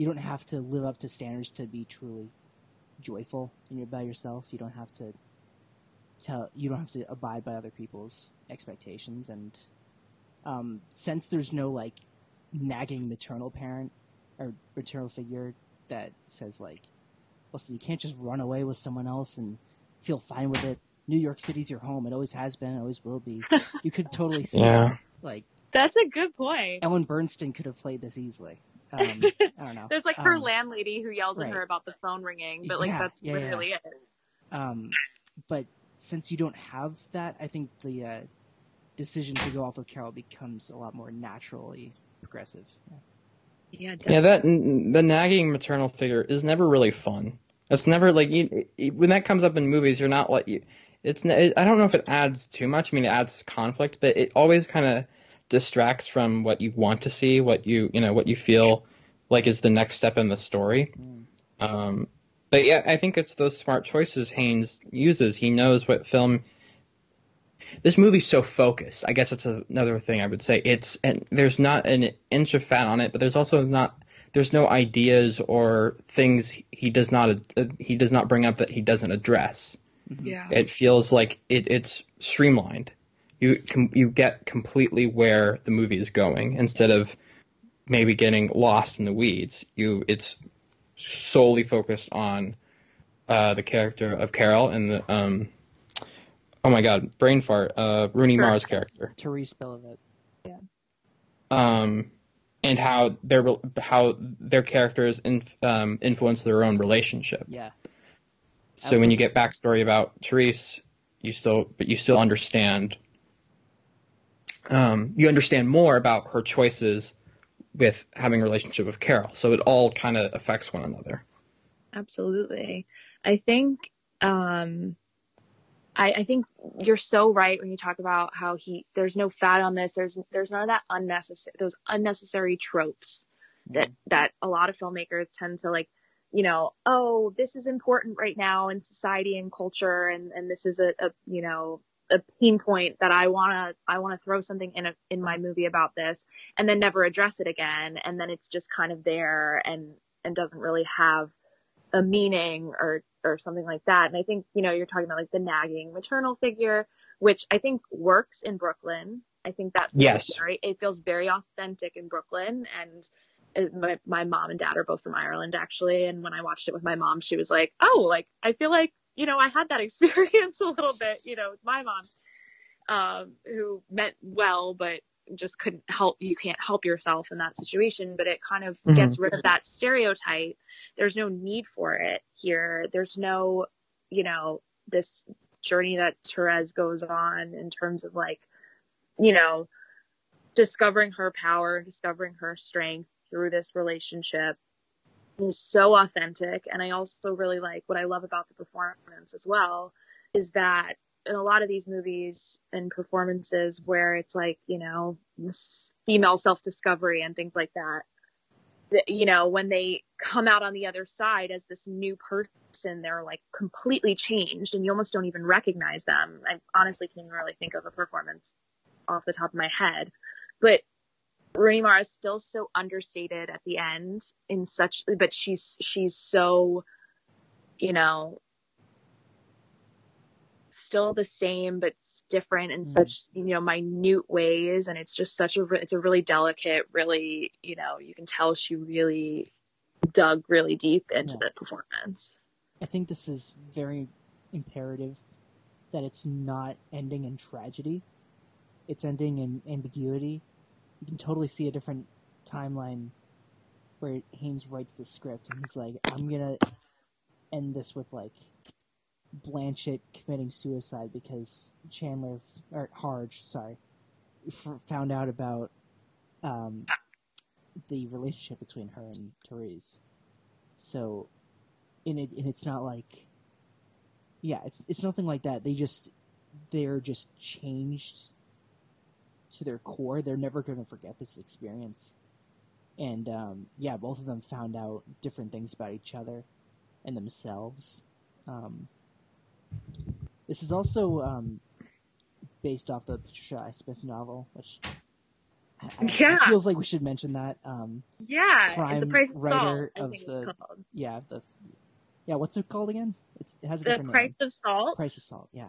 you don't have to live up to standards to be truly joyful in your by yourself. You don't have to tell you don't have to abide by other people's expectations and um, since there's no like nagging maternal parent or maternal figure that says like listen you can't just run away with someone else and feel fine with it new york city's your home it always has been it always will be you could totally see Yeah. that. like That's a good point. ellen burstyn could have played this easily um, i don't know There's like her Um, landlady who yells at her about the phone ringing, but like Yeah, that's yeah, yeah. it. Um, but since you don't have that, I think the uh, decision to go off with Carol becomes a lot more naturally progressive. Yeah, Yeah, that the nagging maternal figure is never really fun. It's never like you, it- when that comes up in movies, you're not like you. It's n- I don't know if it adds too much. I mean, it adds conflict, but it always kind of distracts from what you want to see, what you you know, what you feel like is the next step in the story. Mm. Um, but yeah, I think it's those smart choices Haynes uses. He knows what film. This movie's so focused. I guess that's another thing I would say. It's and there's not an inch of fat on it, but there's also not. There's no ideas or things he does not uh, he does not bring up that he doesn't address. Mhm. Yeah. It feels like it, it's streamlined. You com- you get completely where the movie is going instead of maybe getting lost in the weeds. You it's solely focused on uh, the character of Carol and the um oh my god brain fart uh, Rooney Sure. Mara's character Therese Belivet. um and how their how their characters in, um, influence their own relationship. Yeah, So when you get backstory about Therese, you still, but you still understand, um, you understand more about her choices with having a relationship with Carol. So it all kind of affects one another. Absolutely. I think um I, I think you're so right when you talk about how he there's no fat on this. There's there's none of that unnecessary those unnecessary tropes that that a lot of filmmakers tend to like you know, oh, this is important right now in society and culture, and and this is a, a you know a pain point that I wanna I wanna throw something in a in my movie about this, and then never address it again, and then it's just kind of there and and doesn't really have a meaning or or something like that. And I think you know you're talking about like the nagging maternal figure, which I think works in Brooklyn. I think that feels Yes. very it feels very authentic in Brooklyn and uh, my my mom and dad are both from Ireland actually and when I watched it with my mom she was like oh like I feel like you know I had that experience a little bit you know with my mom um who meant well but just couldn't help you can't help yourself in that situation but it kind of Mhm. gets rid of that stereotype. There's no need for it here. There's no you know this journey that Therese goes on in terms of like you know discovering her power discovering her strength through this relationship is so authentic and i also really like what i love about the performance as well is that in a lot of these movies and performances where it's like you know female self-discovery and things like that that, you know when they come out on the other side as this new person they're like completely changed and you almost don't even recognize them. I honestly can't really think of a performance off the top of my head. But Rooney Mara is still so understated at the end in such, but she's, she's so, you know, still the same, but different in Mm. such, you know, minute ways. And it's just such a, it's a really delicate, really, you know, you can tell she really dug really deep into Yeah. the performance. I think this is very imperative that it's not ending in tragedy. It's ending in ambiguity. You can totally see a different timeline where Haynes writes the script and he's like, I'm gonna end this with like Blanchett committing suicide because Chandler or Harge, sorry, found out about um, the relationship between her and Therese. So, and it and it's not like, yeah, it's it's nothing like that. They just they're just changed to their core. They're never going to forget this experience. And um, yeah, both of them found out different things about each other and themselves. Um, this is also um, based off the Patricia Highsmith novel, which I, Yeah. feels like we should mention that. Um, Yeah. Prime the price of writer salt, of the- called. yeah, the yeah, what's it called again? It's, it has a The different price name. of salt. Price of Salt. Yeah.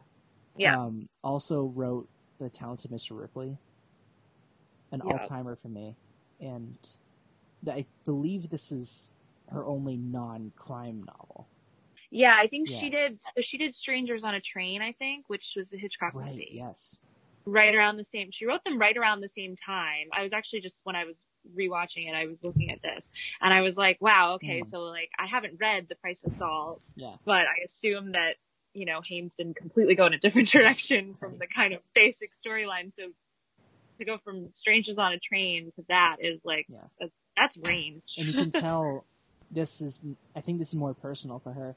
Yeah. Um, also wrote The Talented Mr. Ripley, an Yeah. all timer for me, and I believe this is her only non crime novel. Yeah, I think Yeah. she did. So she did Strangers on a Train, I think, which was a Hitchcock Right. movie. Yes. Right around the same. She wrote them right around the same time. I was actually just when I was rewatching it, I was looking at this, and I was like, "Wow, okay." Mm. So like, I haven't read The Price of Salt, Yeah. but I assume that you know Haynes didn't completely go in a different direction from the kind of basic storyline. So to go from Strangers on a Train to that is like Yeah. that's, that's range, And you can tell this is. I think this is more personal for her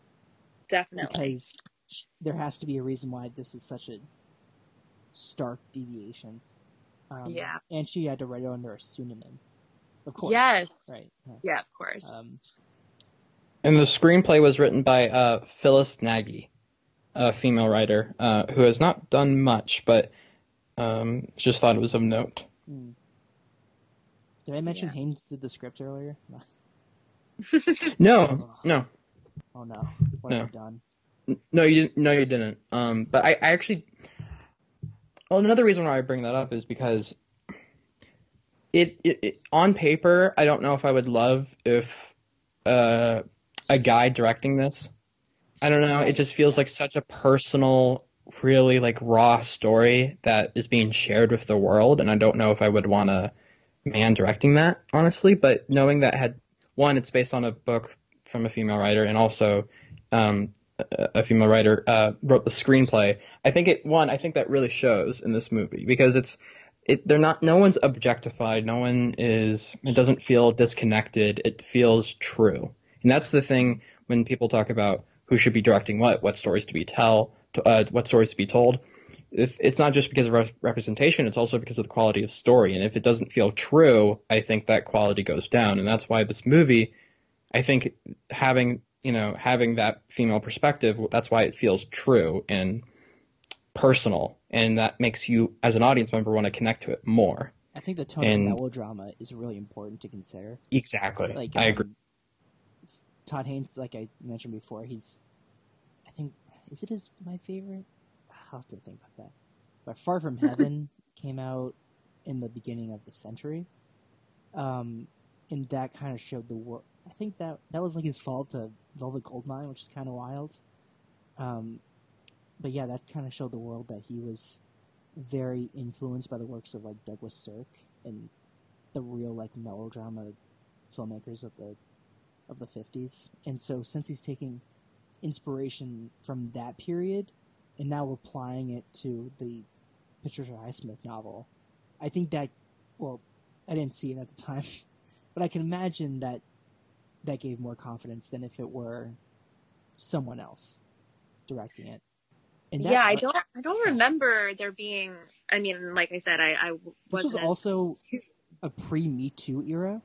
definitely. because there has to be a reason why this is such a stark deviation. Um, Yeah. And she had to write it under a pseudonym. Of course. Yes. Right. yeah. Yeah, of course. Um, And the screenplay was written by uh, Phyllis Nagy, a female writer uh, who has not done much, but um, just thought it was of note. hmm. Did I mention Yeah. Haynes did the script earlier? No, no, Oh no. What No. have I done? no, you didn't. No, you didn't. Um, but I, I actually. Well, another reason why I bring that up is because it, it, it on paper, I don't know if I would love if uh, a guy directing this. I don't know. It just feels like such a personal, really like raw story that is being shared with the world, and I don't know if I would want a man directing that honestly. But knowing that had one, it's based on a book from a female writer, and also um, a female writer uh, wrote the screenplay. I think it one. I think that really shows in this movie because it's it. They're not. No one's objectified. No one is. It doesn't feel disconnected. It feels true, and that's the thing when people talk about who should be directing what, what stories to be tell, to, uh, what stories to be told. If, it's not just because of rep- representation; it's also because of the quality of story. And if it doesn't feel true, I think that quality goes down, and that's why this movie. I think having you know having that female perspective, that's why it feels true and personal, and that makes you as an audience member want to connect to it more. I think the tone And- of melodrama is really important to consider. Exactly. Like I um, agree. Todd Haynes, like I mentioned before, he's I is it his my favorite? I'll have to think about that. But Far From Heaven came out in the beginning of the century. Um and that kind of showed the world I think that that was like his fault to Velvet Goldmine, which is kind of wild. Um but yeah, that kind of showed the world that he was very influenced by the works of like Douglas Sirk and the real like melodrama filmmakers of the of the 50s. And so since he's taking inspiration from that period and now applying it to the Patricia Highsmith novel, I think that well, I didn't see it at the time, but I can imagine that that gave more confidence than if it were someone else directing it. And that- yeah, I don't. I don't remember there being. I mean, like I said, I, I This was also a pre Me Too era,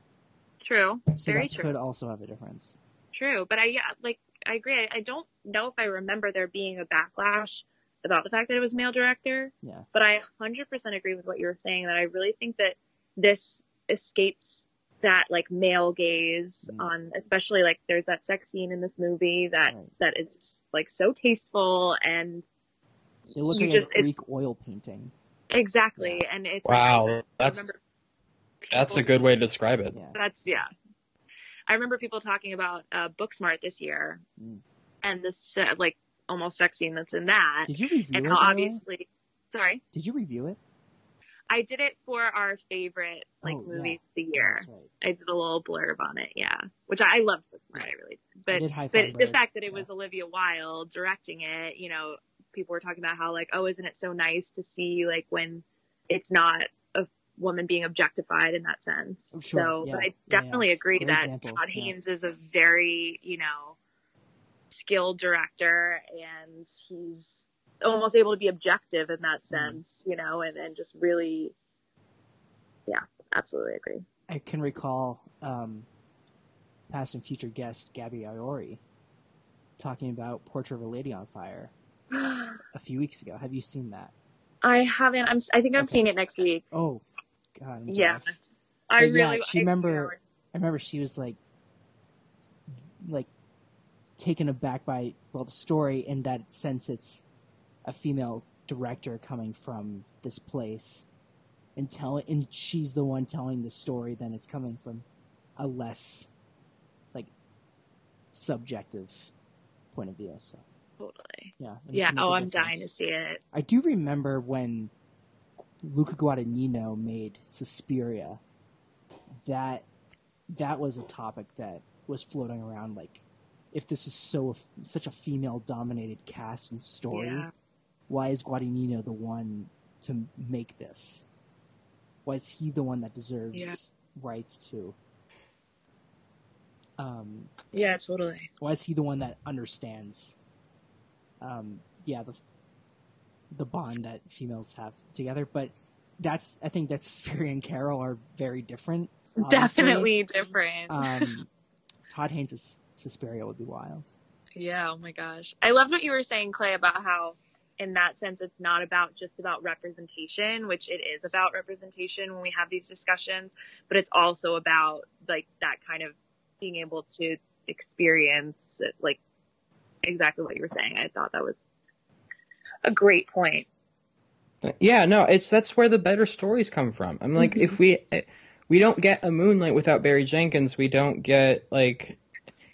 true. so Very that true. could also have a difference. True, but I yeah, like I agree. I, I don't know if I remember there being a backlash about the fact that it was male director. Yeah. But I 100% agree with what you were saying that I really think that this escapes that like male gaze Mm. on especially like there's that sex scene in this movie that Right. that is like so tasteful and They look You like just- a Greek oil painting. exactly and it's Wow, like, that's remember that's a good way to describe it. Yeah. That's yeah. I remember people talking about uh, Booksmart this year, Mm. and this uh, like almost sex scene that's in that, Did you review and it? the obviously, sorry, Did you review it? I did it for our favorite like Oh, yeah. movies of the year. That's right. I did a little blurb on it, yeah, which I, I loved Booksmart, I really did. But did but the fact that it yeah. was Olivia Wilde directing it, you know, people were talking about how like, oh, isn't it so nice to see like when it's not woman being objectified in that sense. Oh, sure, So, yeah, but I definitely agree Great that example, Todd yeah. Haynes is a very, you know, skilled director and he's almost able to be objective in that Mm-hmm. sense, you know, and, and just really, yeah, absolutely agree. I can recall um, past and future guest Gabby Iori talking about Portrait of a Lady on Fire a few weeks ago. Have you seen that? I haven't, I'm, I think I'm Okay. seeing it next week. Oh, God, I'm Yeah. jealous. I But yeah, she I- remember- I remember she was like, like taken aback by well the story in that since it's a female director coming from this place and telling and she's the one telling the story then it's coming from a less like subjective point of view so Totally. yeah Yeah. Oh, i'm dying to see it. I do remember when Luca Guadagnino made Suspiria. That that was a topic that was floating around. Like, if this is so such a female dominated cast and story, Yeah. why is Guadagnino the one to make this? Why is he the one that deserves Yeah. rights to? Um, Yeah, totally. why is he the one that understands um yeah the the bond that females have together but that's i think that Suspiria and carol are very different obviously. Definitely different. um todd haynes' Suspiria would be wild Yeah, oh my gosh. I loved what you were saying, Clay, about how in that sense it's not about just about representation, which it is about representation when we have these discussions, but it's also about like that kind of being able to experience like exactly what you were saying. I thought that was a great point. Yeah, no, it's that's where the better stories come from. I'm like, mm-hmm. if we we don't get a Moonlight without Barry Jenkins, we don't get like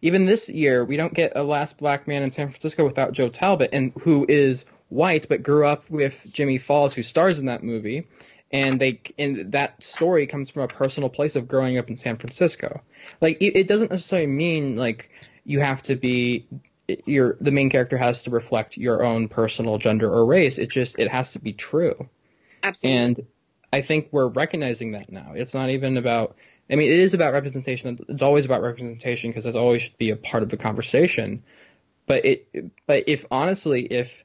even this year we don't get a Last Black Man in San Francisco without Joe Talbot, and who is white but grew up with Jimmie Fails, who stars in that movie, and they and that story comes from a personal place of growing up in San Francisco. Like it, it doesn't necessarily mean like you have to be your the main character has to reflect your own personal gender or race. It just it has to be true. Absolutely. And I think we're recognizing that now. It's not even about. I mean, it is about representation. It's always about representation because it always should be a part of the conversation. But it, but if honestly, if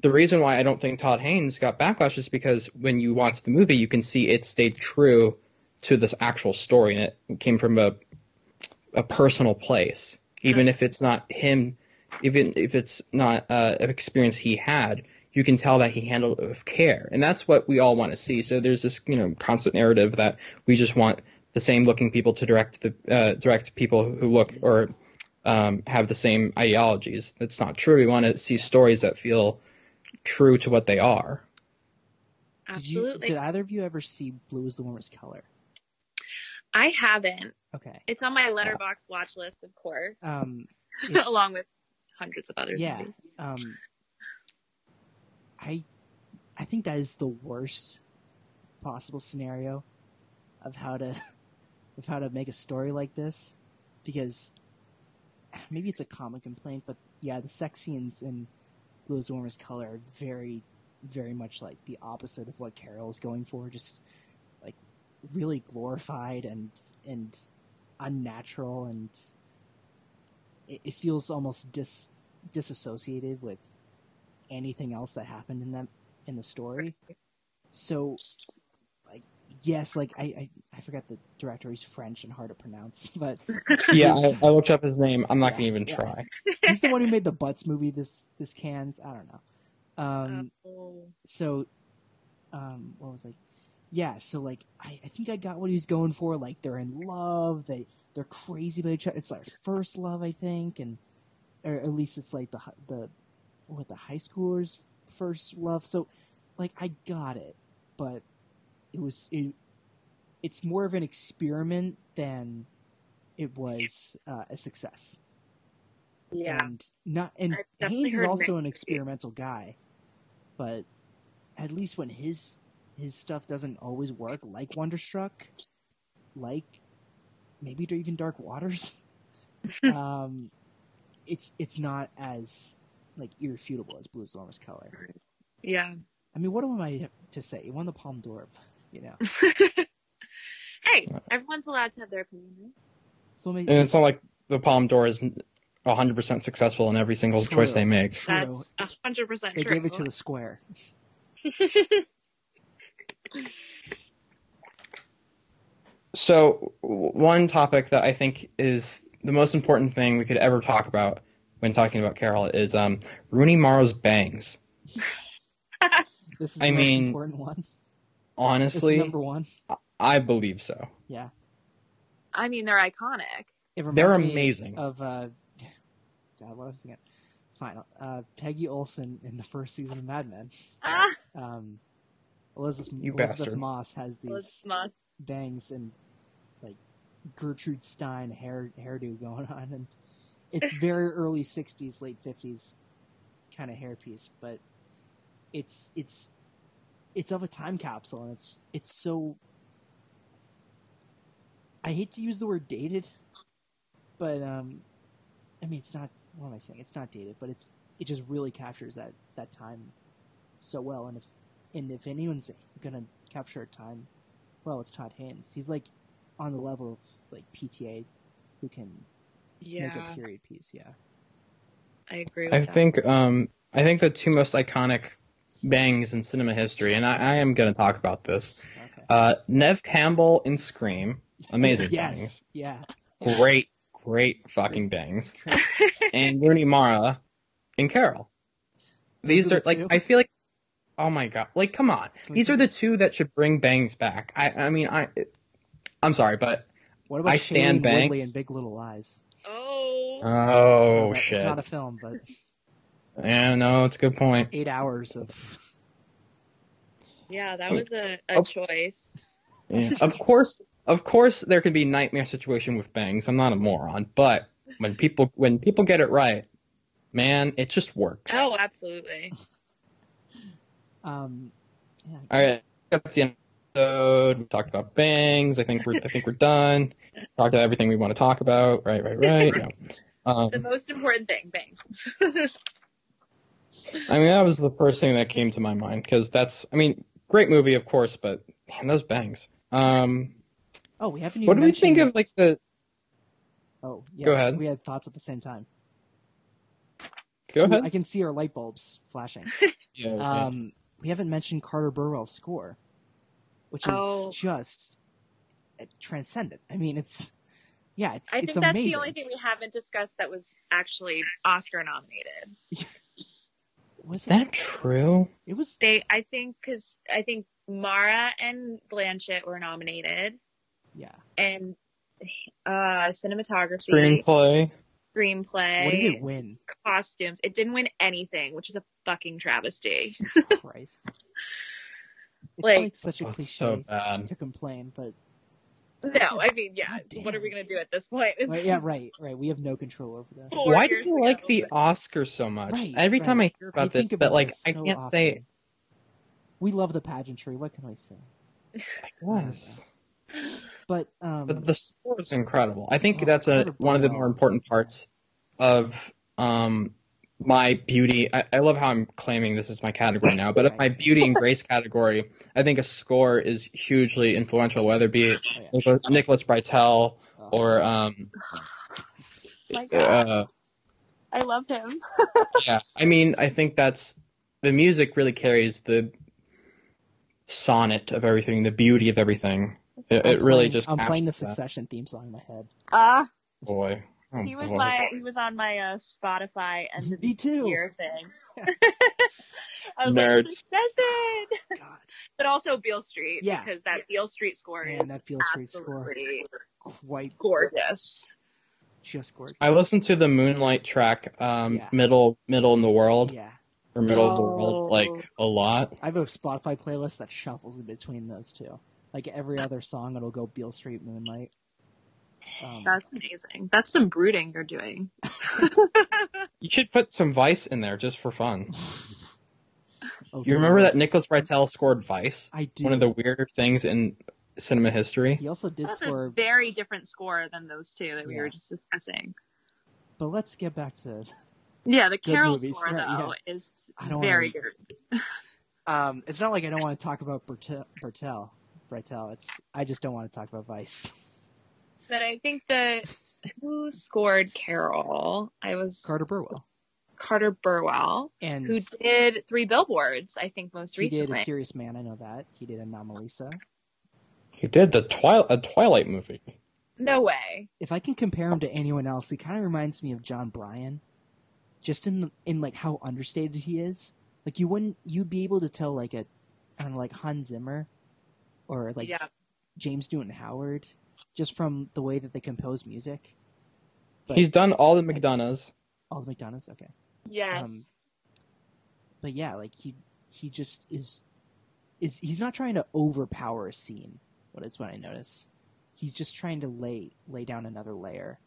the reason why I don't think Todd Haynes got backlash is because when you watch the movie, you can see it stayed true to this actual story, and it came from a a personal place, even if it's not him, even if it's not uh, an experience he had. You can tell that he handled it with care, and that's what we all want to see. So there's this, you know, constant narrative that we just want the same looking people to direct the uh, direct people who look or um, have the same ideologies. That's not true. We want to see stories that feel true to what they are. Did, you, Absolutely. did either of you ever see Blue is the Warmest Color? I haven't. Okay. It's on my Letterboxd watch list, of course, Um, along with hundreds of other yeah. movies. Um, I, I think that is the worst possible scenario of how to, of how to make a story like this, because maybe it's a common complaint, but yeah, the sex scenes in Blue is the Warmest Color are very, very much like the opposite of what Carol is going for. Just really glorified and and unnatural, and it, it feels almost dis disassociated with anything else that happened in them in the story. So, like, yes, like I, I, I forgot the director. He's French and hard to pronounce, but Yeah, I, I looked up his name. I'm not Yeah, gonna even yeah. try. he's the one who made the Butts movie. This this cans. I don't know. Um, Oh. so, um, what was like? Yeah, so like I, I think I got what he was going for. Like they're in love. They they're crazy about each other. It's their first love, I think, and or at least it's like the the what the high schoolers' first love. So, like I got it, but it was it. It's more of an experiment than it was uh, a success. yeah. And not and Haynes is also an experimental guy, but at least when his his stuff doesn't always work, like Wonderstruck, like maybe even Dark Waters, um, it's it's not as like irrefutable as Blue's Enormous Color. Yeah. I mean, what am I to say? He won the Palme d'Or, you know. hey, everyone's allowed to have their opinion. Right? So maybe, And it's not like the Palme d'Or is 100% successful in every single True. choice they make. true. That's hundred percent They true. gave it to the square. So, one topic that I think is the most important thing we could ever talk about when talking about Carol is um, Rooney Mara's bangs. This is the I most mean, important one. This is Honestly, number one. I believe so. Yeah. I mean, they're iconic. It They're me amazing. Of uh, God, what was I thinking? Fine, uh, Peggy Olson in the first season of Mad Men. Ah, Um, Elizabeth, You Elizabeth bastard. Moss has these Moss. bangs and like Gertrude Stein hair hairdo going on, and it's very early '60s, late '50s kind of hairpiece, but it's it's it's of a time capsule, and it's it's so. I hate to use the word dated, but um, I mean it's not. What am I saying? It's not dated, but it's it just really captures that that time so well. And if and if anyone's gonna capture a time, well, it's Todd Haynes. He's like on the level of like PTA, who can make a period piece. Yeah, I agree with I that. think um, I think the two most iconic bangs in cinema history, and I, I am going to talk about this. okay. Uh, Neve Campbell in Scream, amazing yes, bangs, yeah, great, great fucking bangs, Great. and Rooney Mara in Carol. These are are the like two? I feel like, oh my god, like come on, these are the two that should bring bangs back. I I mean I, I'm sorry, but What about I stand Shailene Woodley Banks. and Big Little Lies? oh, oh shit, It's not a film, but yeah, no, it's a good point. eight hours of yeah, that was a, a Oh. choice. Yeah. of course, of course, there can be nightmare situation with bangs. I'm not a moron, but when people when people get it right, man, it just works. Oh, absolutely. Um, yeah, All right, that's the episode. We talked about bangs. I think we're I think we're done. Talked about everything we want to talk about. Right, right, right. No. Um, The most important thing, bangs. I mean, that was the first thing that came to my mind because that's, I mean, great movie, of course, but man, those bangs. Um, Oh, we haven't even. what do we mentioned think of like the? Oh, yes, Go ahead. We had thoughts at the same time. Go So ahead. I can see our light bulbs flashing. Yeah, yeah. Um, we haven't mentioned Carter Burwell's score, which is Oh. just uh, transcendent. I mean, it's Yeah, it's I it's think that's amazing. the only thing we haven't discussed that was actually Oscar nominated. Was Is it? that true? It was. They, I think, because I think Mara and Blanchett were nominated, Yeah. and uh, cinematography, Screenplay. Screenplay, What did it win? costumes. It didn't win anything, which is a fucking travesty. Jesus Christ. It's like, Like- such a cliche so bad. to complain, but No, I mean, yeah. God What are we gonna do at this point? Right, yeah, right, right. We have no control over that. four Why do years you like the but- Oscars so much? Right, Every time. I hear about I this, about but like this I can't often. say. We love the pageantry. What can I say? Yes. But um, But the score is incredible. I think Oh, that's a one of the more important parts of um my beauty. I, I love how I'm claiming this is my category now, but of my beauty and grace category, I think a score is hugely influential, whether it be oh, yeah. Nicholas, Nicholas Britell Uh, or um My God. uh, I love him. yeah. I mean, I think that's the music really carries the sonnet of everything, the beauty of everything. It, it really playing- just I'm playing the captures that. Succession theme song in my head. Ah, boy. Oh, he was boy. my he was on my uh, Spotify end of Me too. year thing. I was Nerds. like, Succession! God, But also Beale Street Yeah. because that Beale Street score man, is that Beale Street score, absolutely quite gorgeous. just gorgeous. I listened to the Moonlight track, um, Yeah. middle, middle in the world, Yeah, or middle of the Oh. world, like a lot. I have a Spotify playlist that shuffles in between those two. Like every other song, it'll go Beale Street, Moonlight. Um, That's amazing. That's some brooding you're doing. You should put some Vice in there just for fun. oh, You remember that Nicholas Britell scored Vice? I do. One of the weirder things in cinema history. He also did That's a score, very different score than those two that we Yeah. were just discussing. but let's get back to. Yeah, the Good Carol movies, score right, though is I don't very wanna- good. Um, it's not like I don't want to talk about Bertel. Bertel. Bertel. It's I just don't want to talk about Vice. But I think that who scored Carol? I was Carter Burwell, Carter Burwell, and who did Three Billboards. I think most he did a Serious Man. I know that he did Anomalisa. He did the Twilight, a Twilight movie. no way. If I can compare him to anyone else, he kind of reminds me of Jon Brion, just in the, in like how understated he is. Like you wouldn't you'd be able to tell like a I don't know like Hans Zimmer or like yeah, James Newton Howard just from the way that they compose music. But He's done all the McDonaghs. all the McDonagh's okay. yes. Um, but yeah, like he he just is is he's not trying to overpower a scene. What is what I notice. He's just trying to lay lay down another layer,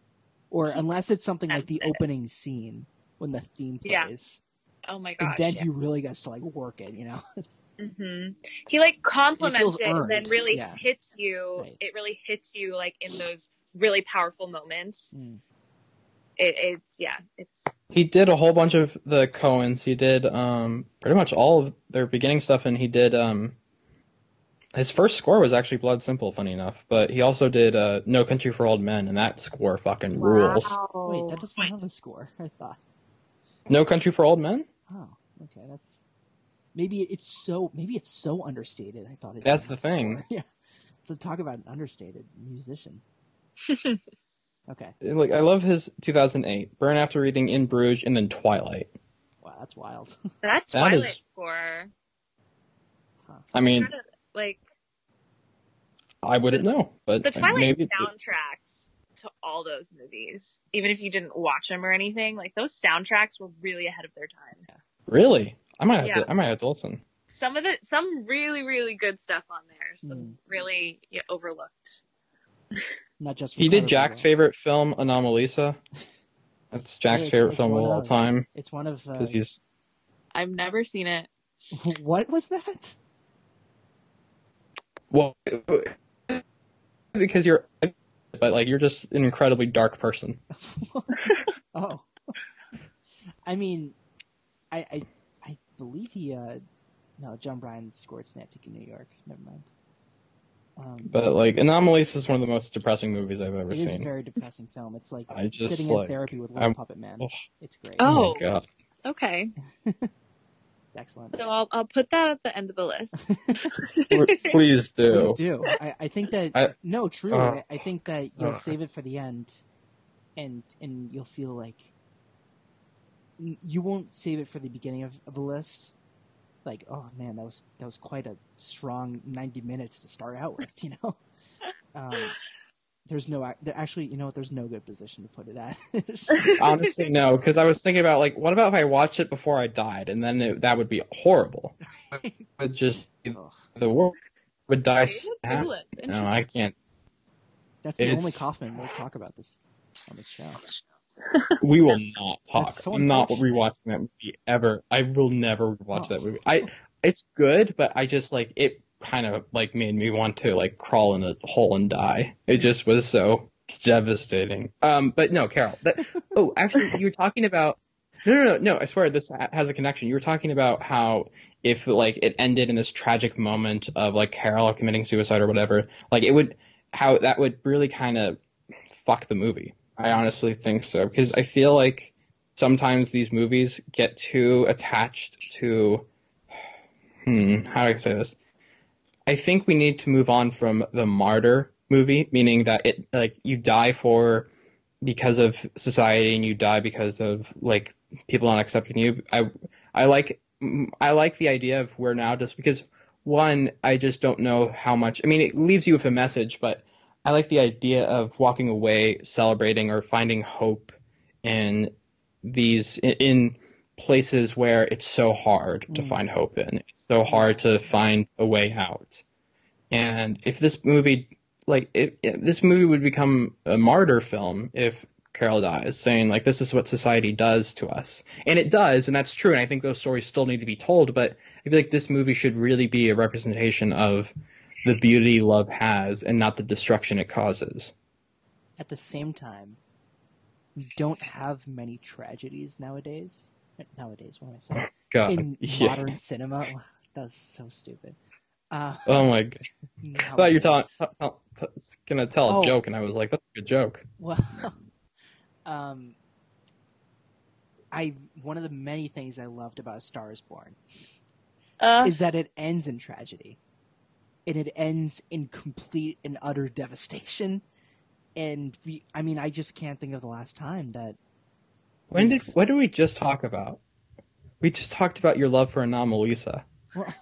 or unless it's something like the it. opening scene when the theme Yeah. plays, oh my god. and then yeah. he really gets to like work it. You know, It's- hmm He like compliments feels it, and then really yeah. hits you. Right. It really hits you like in those really powerful moments. Mm. It, it's yeah, it's He did a whole bunch of the Coens. He did um, pretty much all of their beginning stuff, and he did um, his first score was actually Blood Simple, funny enough. But he also did uh, No Country for Old Men, and that score fucking rules. Wait, that doesn't have a score. I thought. No Country for Old Men. Oh, okay, that's maybe it's so maybe it's so understated. I thought it. That's the thing. score. Yeah, to talk about an understated musician. Okay, Like I love his 2008 Burn After Reading In Bruges, and then Twilight. wow, that's wild. That's That Twilight is- score. I mean, Kinda, like I wouldn't know, but the Twilight maybe soundtracks to all those movies, even if you didn't watch them or anything, like those soundtracks were really ahead of their time. really. I might have Yeah. to. I might have to listen. Some of the some really really good stuff on there. Some Mm. really yeah, overlooked. Not just for He did Jack's Burwell. favorite film, Anomalisa. That's Jack's it's- favorite it's film of all of- time It's one of uh, because he's I've never seen it. what was that? well because you're but like you're just an incredibly dark person. Oh, I mean, I I I believe he uh no Jon Brion scored Synecdoche New York. Never mind. Um, But like Anomalisa is one of the most depressing movies I've ever seen. it is a very depressing film. It's like I just, sitting in therapy with Little I'm- Puppet Man. Ugh. It's great. Oh. my god. Okay. It's excellent. So I'll I'll put that at the end of the list. Please do. Please do. I, I think that I- no, truly, uh, I, I think that you'll uh. save it for the end, and and you'll feel like n- you won't save it for the beginning of, of a list. Like, oh man, that was that was quite a strong ninety minutes to start out with, you know. Um, there's no actually, you know what? There's no good position to put it at. Honestly, no, because I was thinking about like, what about if I watched it before I died, and then it, that would be horrible. It would just Ugh. the world would die. Very. No, I can't. That's the only It's- Kaufman we'll talk about this on this show. We will not talk. so I'm not rewatching that movie ever. I will never watch Oh. that movie. I it's good, but I just like it kind of like made me want to like crawl in a hole and die. It just was so devastating. Um, but no, Carol. That, oh, actually, you were talking about. No, no, no, no. I swear this has a connection. You were talking about how if like it ended in this tragic moment of like Carol committing suicide or whatever, like it would how that would really kind of fuck the movie. I honestly think so because I feel like sometimes these movies get too attached to hmm how do I say this? I think we need to move on from the martyr movie, meaning that it like you die for because of society and you die because of like people not accepting you. I I like I like the idea of we're now just because one I just don't know how much. I mean, it leaves you with a message, but I like the idea of walking away celebrating or finding hope in these in, places where it's so hard to Mm. find hope in. It's so hard to find a way out. And if this movie like if, if this movie would become a martyr film if Carol dies, saying like this is what society does to us. And it does, and that's true, and I think those stories still need to be told, but I feel like this movie should really be a representation of the beauty love has and not the destruction it causes. At the same time, we don't have many tragedies nowadays. Nowadays, what am I saying? God. In yeah. modern cinema, that was so stupid. Uh, Oh my god. I thought you were telling, t- t- t- gonna tell a Oh. joke, and I was like, that's a good joke. Well, um, I one of the many things I loved about A Star Is Born Uh, is that it ends in tragedy, and it ends in complete and utter devastation. And we, I mean, I just can't think of the last time that. When did what did we just talk about? We just talked about your love for Anomalisa. Well,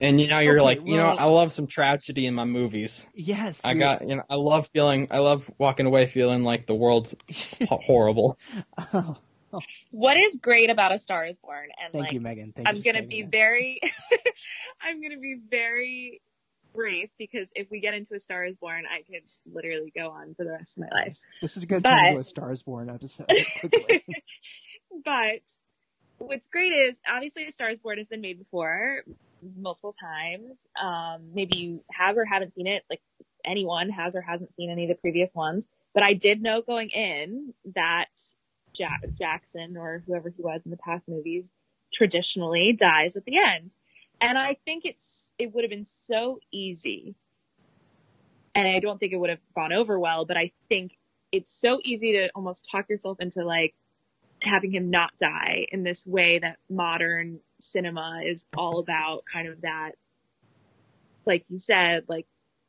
And you know you're Okay, like, you know, I love some tragedy in my movies. yes, I got, you know, I love feeling, I love walking away feeling like the world's horrible. Oh, what is great about A Star Is Born, and thank like you, Megan. Thank I'm you gonna be this. very, I'm gonna be very brief because if we get into A Star Is Born, I could literally go on for the rest of my life. This is going to turn into a Star Is Born episode quickly. but what's great is obviously A Star is Born has been made before multiple times. Um, maybe you have or haven't seen it, like anyone has or hasn't seen any of the previous ones. But I did know going in that Jack- Jackson or whoever he was in the past movies traditionally dies at the end. And I think it's it would have been so easy. And I don't think it would have gone over well, but I think it's so easy to almost talk yourself into like having him not die in this way that modern cinema is all about kind of that like you said like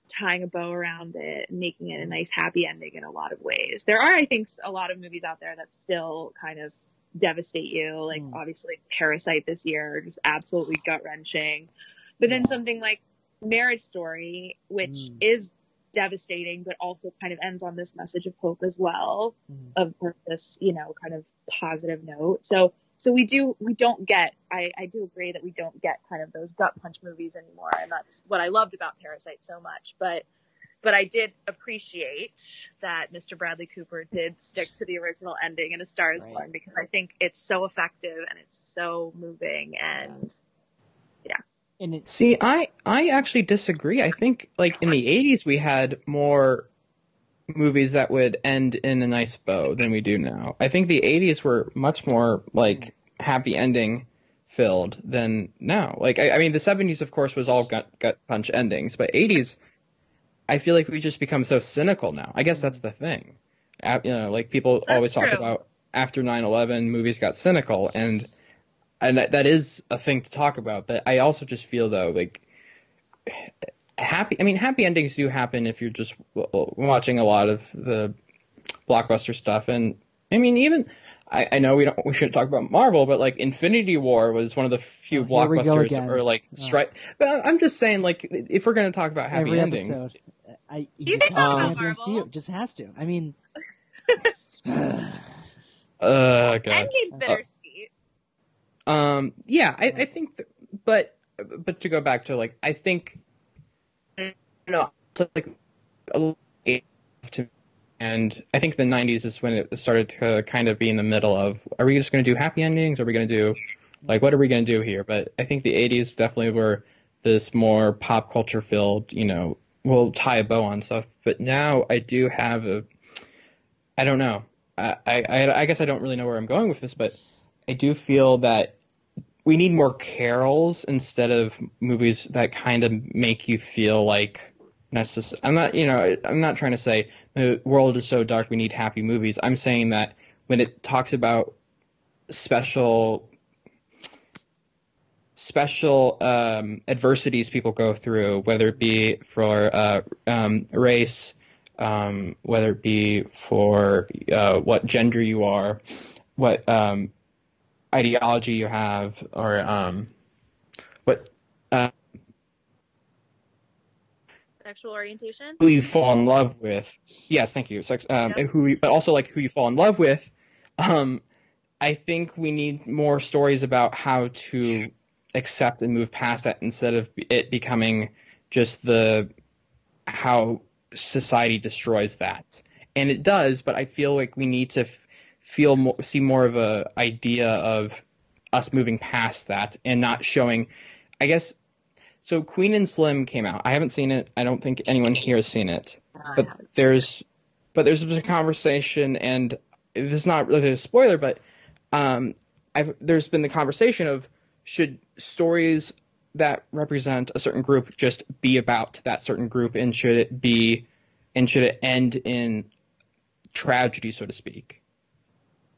tying a bow around it and making it a nice happy ending in a lot of ways there are i think a lot of movies out there that still kind of devastate you like Mm. obviously parasite this year just absolutely gut wrenching but then Yeah. something like marriage story which Mm. is devastating but also kind of ends on this message of hope as well Mm. of this, you know, kind of positive note. So, so we do, we don't get, I, I do agree that we don't get kind of those gut punch movies anymore. And that's what I loved about Parasite so much. But, but I did appreciate that Mr. Bradley Cooper did stick to the original ending in A Star is Right. Born because I think it's so effective and it's so moving and yeah. And it, See, I, I actually disagree. I think like in the 80s we had more movies that would end in a nice bow than we do now. I think the 80s were much more like happy ending filled than now. Like I, I mean the 70s of course was all gut gut punch endings, but 80s I feel like we just become so cynical now. I guess that's the thing. A- You know, like people That's always talk about after 9/11 movies got cynical and and that, that is a thing to talk about. But I also just feel though like happy. I mean, happy endings do happen if you're just w- watching a lot of the blockbuster stuff, and I mean even. I, I know we don't we shouldn't talk about Marvel, but like Infinity War was one of the few Oh, here we go blockbusters or like Oh. strike. But I'm just saying, like, if we're gonna talk about happy Every endings, episode. I, You just can has talk to about go into Marvel. MCU. Just has to. I mean, uh, God. Endgame's bittersweet. Um, yeah, I, I think, th- but but to go back to like, I think, no, to like, a to, and I think the '90s is when it started to kind of be in the middle of, are we just going to do happy endings? Are we going to do, like, what are we going to do here? But I think the '80s definitely were this more pop culture filled, you know, we'll tie a bow on stuff. But now I do have a, I don't know. I, I, I guess I don't really know where I'm going with this, but I do feel that we need more carols instead of movies that kind of make you feel like necess- I'm not, you know, I'm not trying to say the world is so dark we need happy movies. I'm saying that when it talks about special special um, adversities people go through, whether it be for uh, um, race, um, whether it be for uh, what gender you are, what um, ideology you have, or um, what uh, Sexual orientation. who you fall in love with. Yes, thank you. Sex, um, Yeah. who, you- but also like who you fall in love with. Um, I think we need more stories about how to accept and move past that instead of it becoming just the how society destroys that. And it does, but I feel like we need to f- feel more, see more of a idea of us moving past that and not showing. I guess so. Queen and Slim came out. I haven't seen it. I don't think anyone here has seen it but there's but there's a conversation and this is not really a spoiler but um I've, there's been the conversation of should stories that represent a certain group just be about that certain group and should it be and should it end in tragedy so to speak?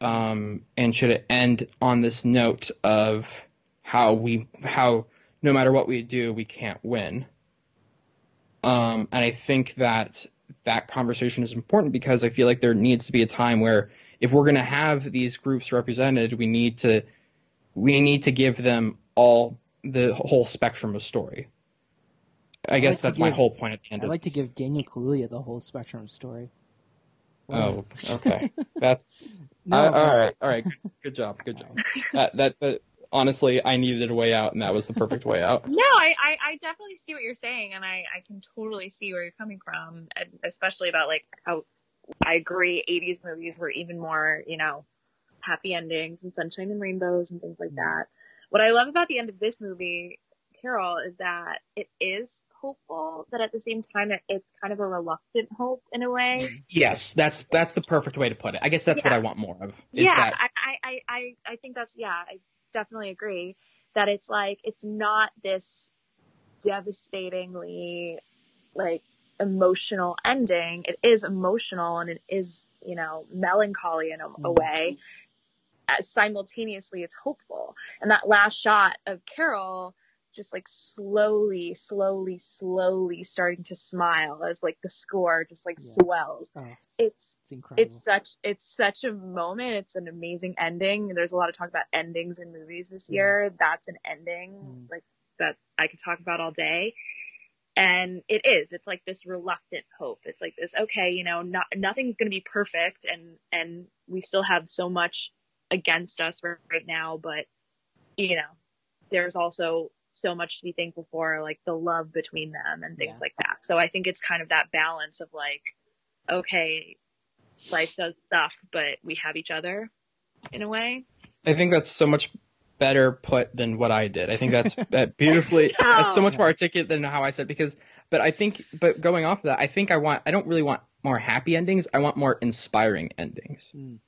Um and should it end on this note of how we how no matter what we do we can't win? Um, and I think that that conversation is important because I feel like there needs to be a time where if we're going to have these groups represented, we need to we need to give them all the whole spectrum of story. I, like guess to that's my whole point at the end I of like to give Daniel Kaluuya the whole spectrum story. Oh, okay. That's No, I- all right. All right. Good, good job. Good job. that, that that honestly, I needed a way out, and that was the perfect way out. No, I, I, I definitely see what you're saying, and I, I can totally see where you're coming from, and especially about like how I agree 80s movies were even more, you know, happy endings and sunshine and rainbows and things like that. What I love about the end of this movie, Carol, is that it is hopeful, but at the same time, it's kind of a reluctant hope in a way. Yes, that's that's the perfect way to put it. I guess that's what I want more of. Is yeah, that I, I, I, I, think that's yeah, I definitely agree that it's like it's not this devastatingly like emotional ending. It is emotional and it is, you know, melancholy in a, a Mhm. way. As simultaneously it's hopeful. And that last shot of Carol just like slowly, slowly, slowly starting to smile as like the score just like Yeah. swells. Oh, it's, It's it's incredible. it's such it's such a moment. It's an amazing ending. There's a lot of talk about endings in movies this Mm. year. That's an ending Mm. like that I could talk about all day. And it is. It's like this reluctant hope. It's like this. Okay, you know, not nothing's going to be perfect, and and we still have so much against us right, right now. But you know, there's also so much to be thankful for, like the love between them and things Yeah. like that. So I think it's kind of that balance of like, okay, life does suck, but we have each other in a way. I think that's so much better put than what I did. I think that's that beautifully. That's so much more articulate than how I said because. But I think, but going off of that, I think I want. I don't really want more happy endings. I want more inspiring endings. Mm.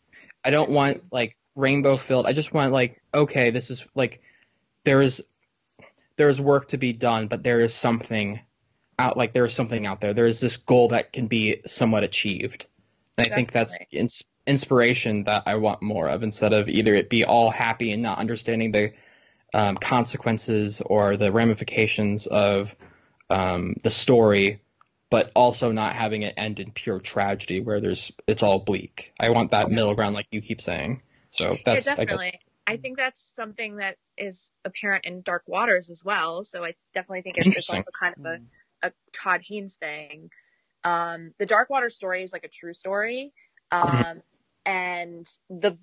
I don't want like rainbow filled. I just want like okay, this is like there is there is work to be done, but there is something out. Like there is something out there. There is this goal that can be somewhat achieved. And I think that's ins- inspiration that I want more of instead of either it be all happy and not understanding the um, consequences or the ramifications of um, the story, but also not having it end in pure tragedy where there's it's all bleak. I want that middle ground, like you keep saying. So that's yeah, I guess definitely. I, think that's something that is apparent in Dark Waters as well. So I definitely think it's, it's Interesting. also kind of Mm. a, a Todd Haynes thing. Um, the Dark Water story is like a true story. Um, Mhm. and the,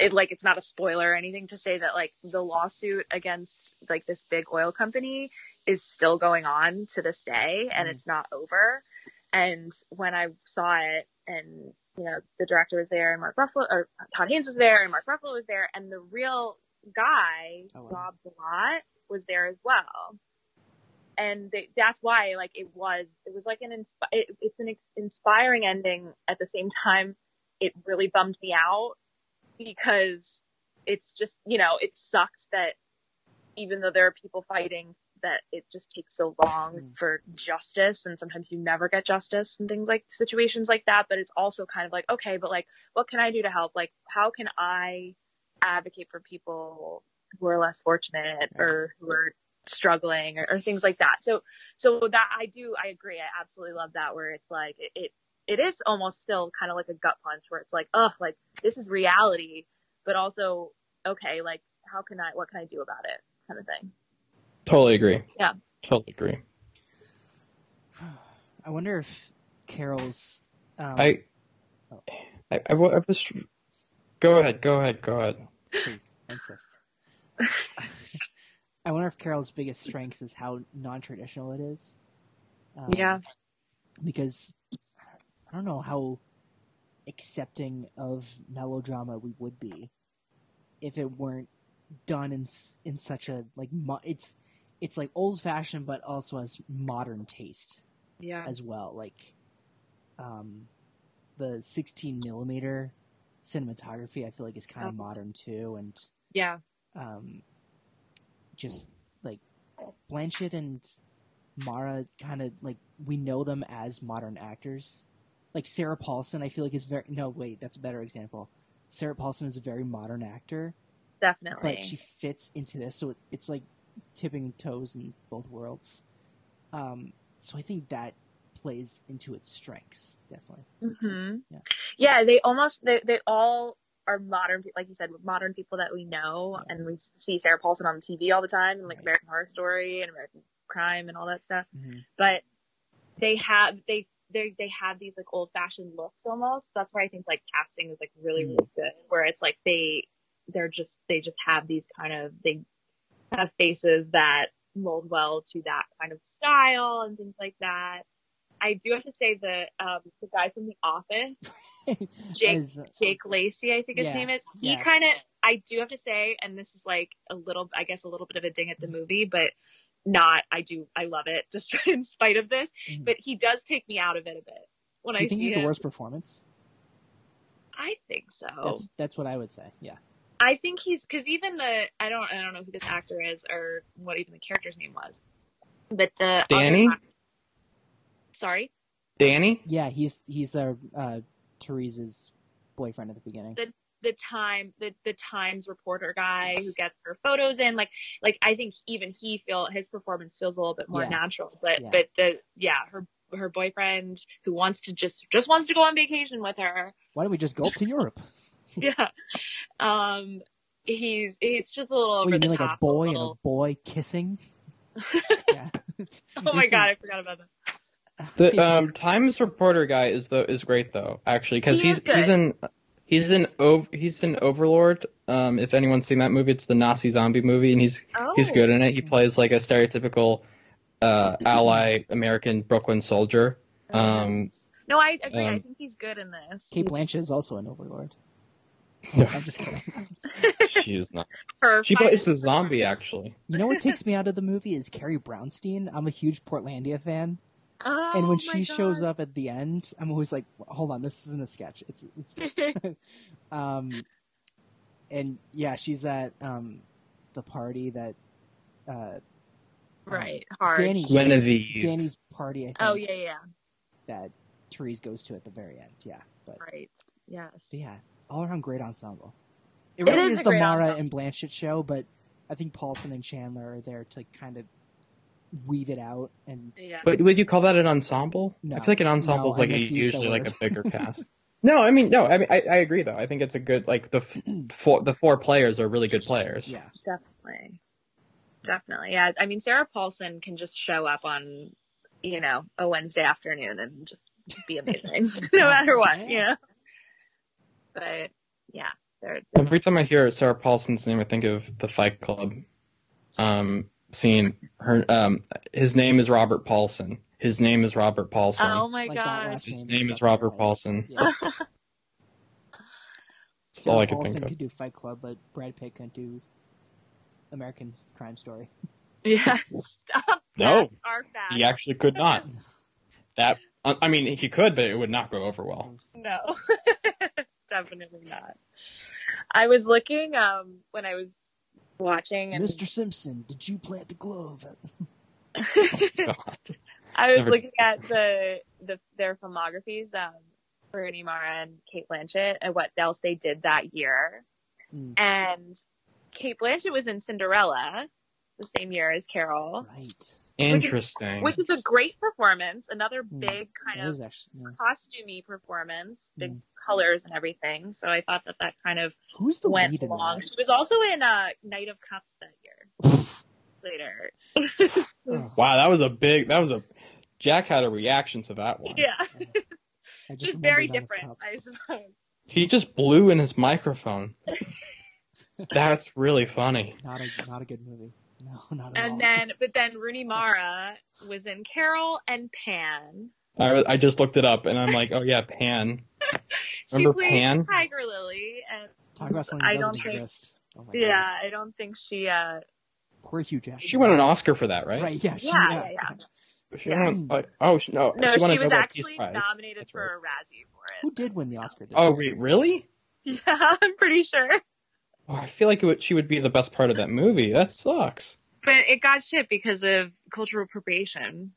it like, it's not a spoiler or anything to say that like the lawsuit against like this big oil company is still going on to this day and Mhm. it's not over. And when I saw it and you know, the director was there and Mark Ruffalo, or Todd Haynes was there and Mark Ruffalo was there and the real guy, Oh, wow. Rob Bilott, was there as well. And they, that's why, like, it was, it was like an, insp- it, it's an ex- inspiring ending. At the same time, it really bummed me out because it's just, you know, it sucks that even though there are people fighting, that it just takes so long Mm. for justice and sometimes you never get justice and things like situations like that. But it's also kind of like, okay, but like, what can I do to help? Like, how can I advocate for people who are less fortunate or who are struggling or, or things like that. So, so that I do, I agree. I absolutely love that where it's like, it, it, it is almost still kind of like a gut punch where it's like, oh, like this is reality, but also, okay, like how can I, what can I do about it kind of thing. Totally agree. Yeah. Totally agree. I wonder if Carol's. Um, I, I, I, I was. Go ahead. Go ahead. Go ahead. please insist. I wonder if Carol's biggest strength is how non-traditional it is. Um, Yeah. Because I don't know how accepting of melodrama we would be if it weren't done in in such a like it's it's like old fashioned but also has modern taste Yeah. as well. Like, um, the 16 millimeter cinematography, I feel like is kind of Oh. modern too, and Yeah. um, just like Blanchett and Mara, kind of like we know them as modern actors. Like Sarah Paulson, I feel like is very no wait, that's a better example. Sarah Paulson is a very modern actor, Definitely. but she fits into this, so it, it's like tipping toes in both worlds. Um, so I think that plays into its strengths, definitely. hmm Yeah. Yeah. They almost, they, they all are modern, like you said, modern people that we know. Yeah. And we see Sarah Paulson on TV all the time and like Right. American Horror Story and American Crime and all that stuff. Mm-hmm. But they have, they, they, they have these like old fashioned looks almost. That's why I think like casting is like really, Mm. really good where it's like they, they're just, they just have these kind of, they have faces that mold well to that kind of style and things like that. I do have to say the um, the guy from The Office, Jake As, Jake Lacy, I think his Yeah, name is. He yeah. kind of, I do have to say, and this is like a little, I guess, a little bit of a ding at the movie, but not. I do, I love it, just in spite of this. Mhm. But he does take me out of it a bit when do you I think he's the worst performance? I think so. That's that's what I would say. Yeah. I think he's because even the I don't I don't know who this actor is or what even the character's name was, but the Danny? guy- sorry, Danny? Yeah, he's he's uh, uh Therese's boyfriend at the beginning. the the time the the Times reporter guy who gets her photos in like like I think even he feel his performance feels a little bit more Yeah. natural but Yeah. but the yeah her her boyfriend who wants to just just wants to go on vacation with her Why don't we just go up to Europe? yeah um he's it's just a little What, over you the mean like a top boy and a boy kissing? yeah. oh my god I forgot about that The um, Times reporter guy is the is great though, actually, because He he's is good. he's in he's in Ov- he's in Overlord. Um, if anyone's seen that movie, it's the Nazi zombie movie, and he's oh he's good in it. He plays like a stereotypical uh, ally American Brooklyn soldier. Um, no I agree I um, think he's good in this Cate He's- Blanchett is also an Overlord. No. I'm just kidding. she is not. her She plays a zombie actually. You know what takes me out of the movie is Carrie Brownstein. I'm a huge Portlandia fan, oh and when my she shows up at the end, I'm always like, "Hold on, this isn't a sketch. It's it's um, and yeah, she's at um, the party that uh, right hard Danny Genevieve. Danny's party. I think oh yeah yeah that Therese goes to at the very end. Yeah, but right Yes. But yeah, all around great ensemble. It It really is is, the Mara ensemble. and Blanchett show, but I think Paulson and Chandler are there to kind of weave it out and Yeah. But would you call that an ensemble? No. I feel like an ensemble is No, I like a, usually like a bigger cast. No, I mean no. I mean I, I agree though. I think it's a good like the f- four the four players are really good players. yeah. Definitely. Definitely. Yeah. I mean, Sarah Paulson can just show up on, you know, a Wednesday afternoon and just be amazing no matter what, Yeah. you know? But yeah, they're, Every time I hear Sarah Paulson's name, I think of the Fight Club um, scene. Her um, his name is Robert Paulson. His name is Robert Paulson. oh my Like that gosh. last his name name is stuck in my Robert head. Paulson. Yeah. That's all I could Paulson think of. could do Fight Club, but Brad Pitt couldn't do American Crime Story. Yeah. Stop. No. That's our fact. He actually could not. That I I mean, he could, but it would not go over well. No. Definitely not. I was looking, um, when I was watching and Mr. Simpson, did you plant the glove? God. I was Never- looking at the the their filmographies, um, for Rooney Mara and Cate Blanchett and what else they did that year. Mm. And Cate Blanchett was in Cinderella the same year as Carol, Right. Interesting. which is a great performance. Another Mm. big kind That of actually. yeah. costumey performance, big Mm. colors and everything. So I thought that that kind of Who's the went lead along. She was also in uh, Knight of Cups that year. Later, Oh, wow, that was a big. That was a. Jack had a reaction to that one. yeah, I just just very different. I. He just blew in his microphone. That's really funny. Not a not a good movie. No, not at all. And then, but then Rooney Mara was in Carol and Pan. I, I just looked it up and I'm like, oh yeah, Pan. She Remember played Pan? Tiger Lily, and Talk about something I that don't doesn't think- exist. Oh my yeah, God. I don't think she. uh Poor Hugh Jackman. She won an Oscar for that, right? Right? Yeah. She, Yeah, yeah. yeah, yeah. She Yeah. won, like, oh she, no, No, she, won she was Nobel actually Prize. nominated That's for right. a Razzie for it. Who did win the Oscar? This Oh year? wait, really? Yeah, I'm pretty sure. Oh, I feel like it would, she would be the best part of that movie. That sucks. But it got shit because of cultural appropriation.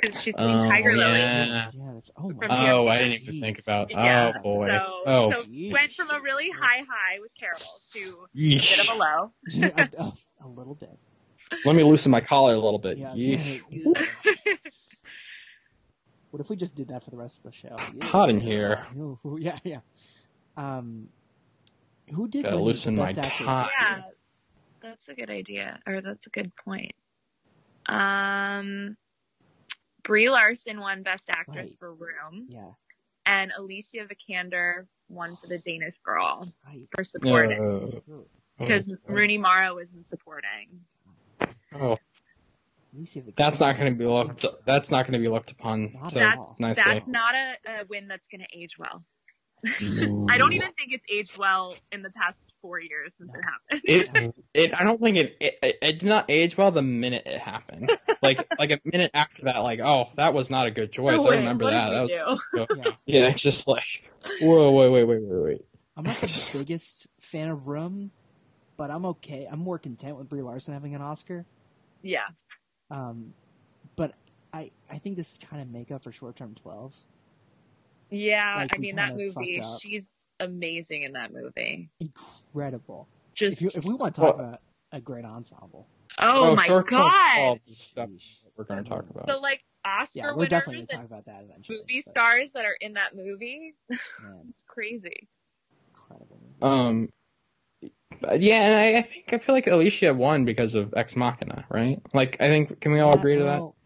Because she's Oh, Tiger Lily. yeah. Yeah. That's. Oh my. Oh, I didn't even think about. Yeah, Oh boy. So, oh. so Yeesh. went from a really high high with Carol to a Yeesh. bit of a low. Yeah, a, a, a little bit. Let me loosen my collar a little bit. Yeah. What if we just did that for the rest of the show? Hot in here. Ooh, ooh, Yeah, yeah. Um, who did Gotta loosen the my best actress tie. Yeah, that's a good idea, or that's a good point. Um, Brie Larson won Best Actress Right. for Room, Yeah, and Alicia Vikander won for The Danish Girl right. for supporting Uh, because Rooney Mara was in supporting. oh, Alicia Vikander. that's not going to be looked. That's not going to be looked upon Not so at all. nicely. That's not a, a win that's going to age well. I don't even think it's aged well in the past four years since it happened. It, it, I don't think it, it, it, it did not age well the minute it happened. Like, like a minute after that, like, oh, that was not a good choice. I remember what that. that was. Yeah. yeah, it's just like, whoa, wait, wait, wait, wait, wait. I'm not the biggest fan of Room, but I'm okay. I'm more content with Brie Larson having an Oscar. Yeah. Um, but I I think this is kind of makeup for Short Term Twelve. Yeah, Like, I mean that movie. She's amazing in that movie. Incredible. Just If you if we want to talk Well- about a great ensemble, oh, my short term god. fall is stuff sheesh. we're going to talk about. So like Oscar yeah, we're winners definitely gonna and talk about that eventually. movie but, stars that are in that movie. It's crazy. incredible. movie. Um, yeah, and I, I think I feel like Alicia won because of Ex Machina, right? Like, I think can we all Yeah, agree to that? well,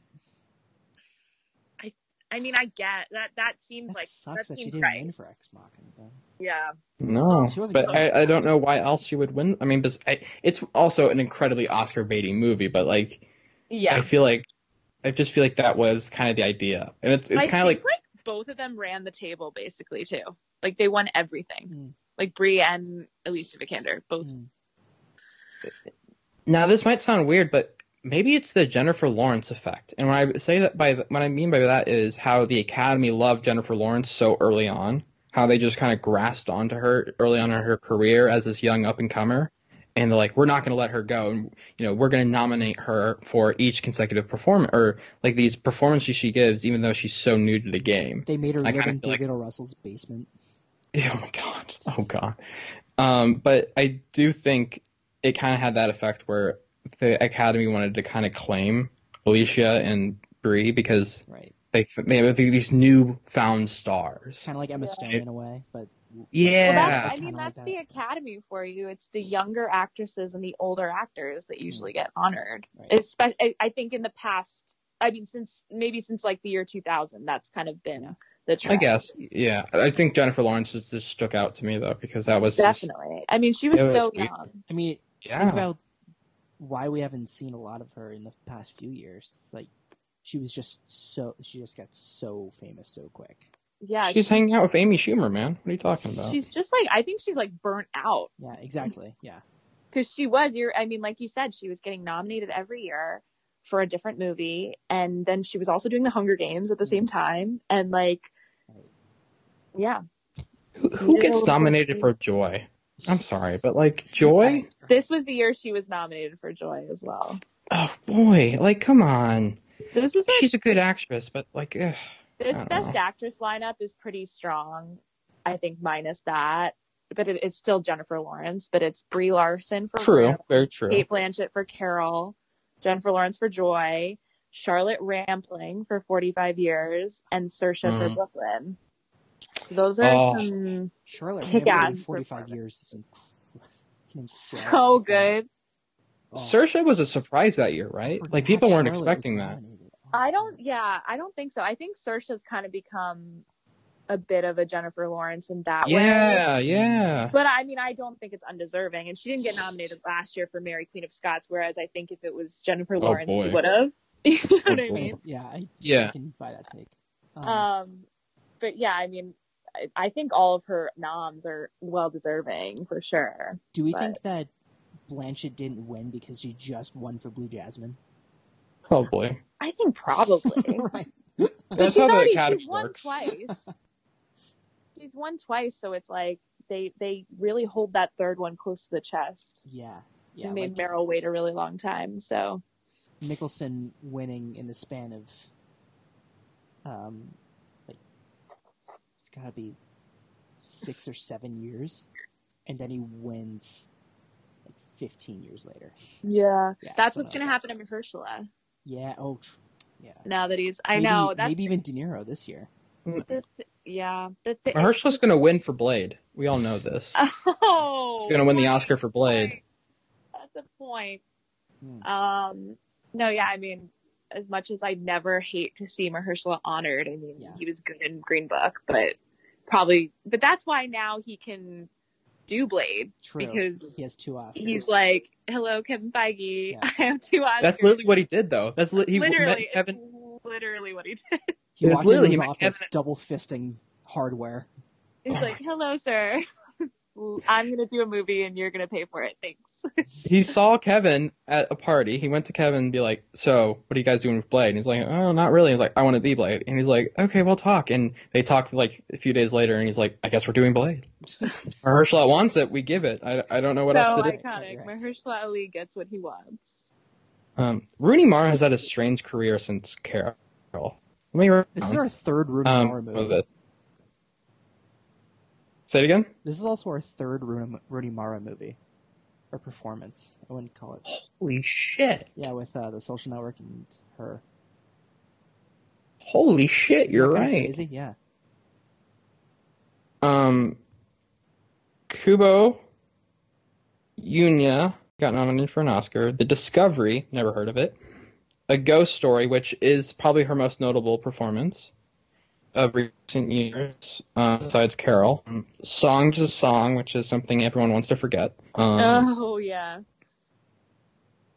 I mean, I get that. That seems That like sucks that that she seems didn't right. win for Ex Machina. Though. Yeah. No, She wasn't but. I, I don't know why else she would win. I mean, bes- I, it's also an incredibly Oscar baiting movie, but like, Yeah. I feel like I just feel like that was kind of the idea, and it's it's kind of like like both of them ran the table basically too. Like they won everything. Mm. Like Brie and Alicia Vikander both. Mm. Now, this might sound weird, but maybe it's the Jennifer Lawrence effect. And when I say that by the, what I mean by that is how the Academy loved Jennifer Lawrence so early on, how they just kind of grasped onto her early on in her career as this young up and comer, and they're like, we're not going to let her go, and you know, we're going to nominate her for each consecutive performance or like these performances she gives, even though she's so new to the game. They made her I live in feel like- David O. Russell's basement. Oh my god. Oh god. Um, but I do think it kind of had that effect where the Academy wanted to kind of claim Alicia and Brie because Right. they they have these new found stars. Kind of like Emma Yeah. Stone in a way, but Yeah. Well, that's, I Kinda mean, like that's that. the academy for you. It's the younger actresses and the older actors that usually mm. get honored. Right. Espe- I, I think in the past, I mean, since maybe since like the year 2000, that's kind of been Yeah. the I guess. Yeah. I think Jennifer Lawrence just, just stuck out to me though because that was just- Definitely. I mean, she was It was so weird. young. I mean, yeah. think about why we haven't seen a lot of her in the past few years. Like, she was just so she just got so famous so quick. Yeah. She's she- hanging out with Amy Schumer, man. What are you talking about? she's just like, I think she's like burnt out Yeah, exactly. Yeah, because she was, you're, I mean, like you said, she was getting nominated every year for a different movie. And then she was also doing the Hunger Games at the same mm-hmm. time. And like, yeah. who, who gets nominated for Joy? I'm sorry, but like Joy? This was the year she was nominated for Joy as well. Oh boy, like come on. This is She's a good actress, but like ugh. this best know. actress lineup is pretty strong. I think minus that, but it, it's still Jennifer Lawrence. But it's Brie Larson for true, very true. Cate Blanchett for Carol, Jennifer Lawrence for Joy, Charlotte Rampling for 45 years, and for Mm. Brooklyn. So those are Oh. some Charlotte kick-ass 45 years. is inc- It's an incredible so good. Oh, Saoirse was a surprise that year, right? Like people weren't Charlotte expecting that. Oh, I don't. Yeah, I don't think so. I think Saoirse's kind of become a bit of a Jennifer Lawrence in that way. Yeah, yeah. But I mean, I don't think it's undeserving. And she didn't get nominated last year for Mary Queen of Scots, whereas I think if it was Jennifer Lawrence, boy. she would have. you know what I mean? Yeah, I, I can buy that take. Um, Um, but yeah, I mean, I, I think all of her noms are well deserving for sure. do we but- think that Blanchett didn't win because she just won for Blue Jasmine? Probably. I think probably. right. But That's she's how the already Academy she's won works. twice. she's won twice, so it's like they they really hold that third one close to the chest. Yeah. They Yeah. made Like Meryl wait a really long time. So Nicholson winning in the span of, um, like it's got to be six or seven years, and then he wins like 15 years later. yeah, Yeah, that's what's gonna happen to Mahershala Yeah. Oh. Tr- yeah. now that he's. I Maybe- know that's maybe even De Niro this year. the th- yeah. The th- Mahershala's gonna win for Blade. We all know this. Oh, He's gonna win the Oscar for Blade. right. That's a point. Hmm. Um, no, yeah, I mean, as much as I never hate to see Mahershala honored, I mean, Yeah. he was good in Green Book, but probably, but that's why now he can do Blade True. because he has two Oscars. he's like, "Hello, Kevin Feige, Yeah. I have two Oscars." That's literally what he did, though. That's li- he literally, met it's Kevin. literally what he did. he Yeah, walked into his met office double fisting hardware. He's Oh like, "Hello, sir." I'm gonna do a movie and you're gonna pay for it. Thanks. He saw Kevin at a party. He went to Kevin and be like, "So, what are you guys doing with Blade?" And he's like, "Oh, not really." He's like, "I want to be Blade." And he's like, "Okay, we'll talk." And they talked like a few days later, and he's like, "I guess we're doing Blade." Mahershala wants it. We give it. I, I don't know what so else to do. iconic. Right, right. Mahershala Ali gets what he wants. Um, Rooney Mara has had a strange career since Carol. Let me write This is down. our third Rooney um, Mara movie. Is this? Say it again. This is also our third Rooney, Rooney Mara movie. Or performance. I wouldn't call it. Holy shit! Yeah, with uh, the social network and her. Holy shit! Isn't You're that right. Crazy? Yeah. Um, Kubo Yunya got nominated for an Oscar. The Discovery, never heard of it. A Ghost Story, which is probably her most notable performance of recent years, uh, besides Carol. Song to Song, which is something everyone wants to forget. Um, oh yeah.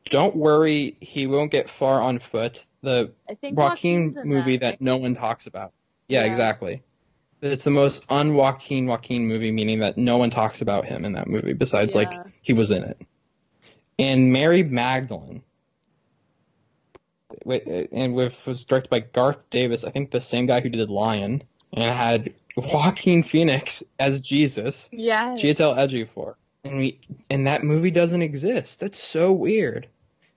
Don't worry, he won't get far on foot. The Joaquin in movie that. that no one talks about. Yeah, Yeah. exactly. It's the most un-Joaquin Joaquin movie, meaning that no one talks about him in that movie besides like he was in it. And Mary Magdalene, and with was directed by Garth Davis, I think the same guy who did Lion, and it had Joaquin Phoenix as Jesus, Yeah. Chiwetel Ejiofor, and we and that movie doesn't exist. That's so weird.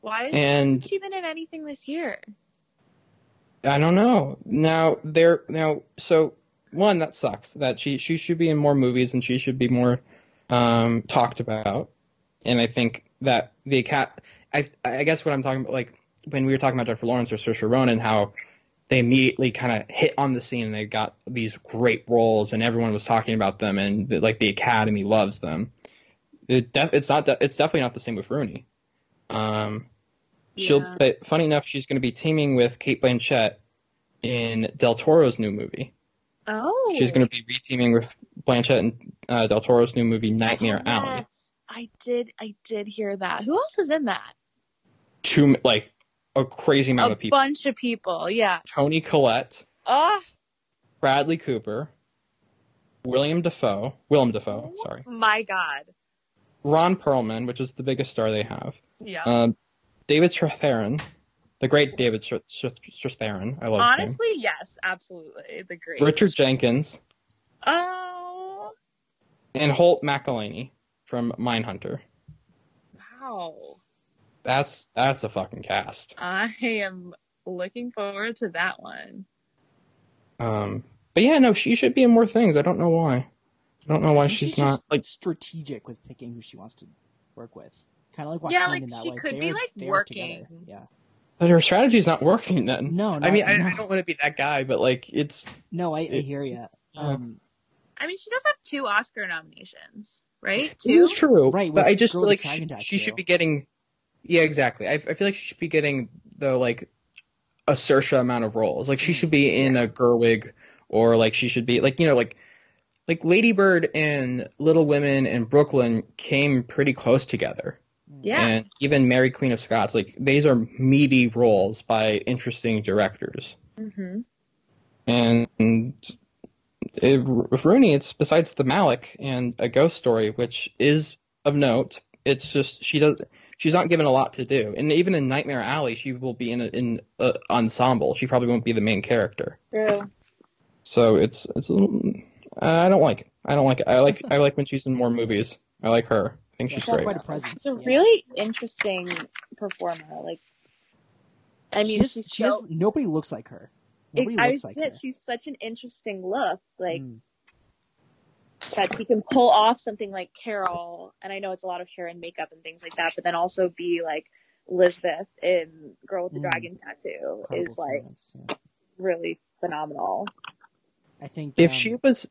Why And she been in anything this year? I don't know. Now there now so one that sucks that she she should be in more movies and she should be more um talked about. And I think that the cat I I guess what I'm talking about like when we were talking about Jennifer Lawrence or Saoirse Ronan how they immediately kind of hit on the scene and they got these great roles and everyone was talking about them and like the academy loves them. It def- it's not de- it's definitely not the same with Rooney. Um She'll, Yeah. but funny enough, she's going to be teaming with Cate Blanchett in Del Toro's new movie. Oh, She's going to be re-teaming with Blanchett in uh, Del Toro's new movie Nightmare Oh, Alley. yes. I did. I did hear that. Who else is in that? Two like a crazy amount a of people. A bunch of people. Yeah. Toni Collette, Oh Bradley Cooper, William Defoe, Willem Defoe, sorry, my God. Ron Perlman, which is the biggest star they have. Yeah. Um, David Strathairn, the great David Str- Str- Strathairn. I love. Honestly, yes, absolutely. The great. Richard Jenkins Oh and Holt McCallany from Mindhunter. wow. That's that's a fucking cast. I am looking forward to that one. Um, but yeah, no, she should be in more things. I don't know why. I don't know why I think she's, just not like. strategic with picking who she wants to work with. Kind of like Yeah, like, she way. could They're- be, like, working. together. Yeah. But her strategy's not working then. No, I not- mean, I, no. I don't want to be that guy, but like, it's No, I, I It- hear you. Um, I mean, she does have two Oscar nominations, right? this is true. Right, but I just feel like she, she should be getting. Yeah, exactly. I, I feel like she should be getting the like a Saoirse amount of roles. Like she should be in a Gerwig, or like she should be like you know like like Lady Bird and Little Women and Brooklyn came pretty close together. Yeah. And even Mary Queen of Scots, like these are meaty roles by interesting directors. Mm-hmm. And it, with Rooney, it's besides the Malick and a ghost story, which is of note. It's just she does. She's not given a lot to do, and even in Nightmare Alley, she will be in an in a ensemble. She probably won't be the main character. True. So it's it's. a little- I don't like it. I don't like it. I like I like when she's in more movies. I like her. I think Yeah, she's she's great. quite a presence. It's a yeah. really interesting performer. Like, I mean, has- she's she so. has, nobody looks like her. Nobody I looks like said her. she's such an interesting look. Like Mm. That she can pull off something like Carol, and I know it's a lot of hair and makeup and things like that, but then also be like Elizabeth in Girl with the Mm. Dragon Tattoo Incredible is like performance, yeah. really phenomenal. I think If um, she was,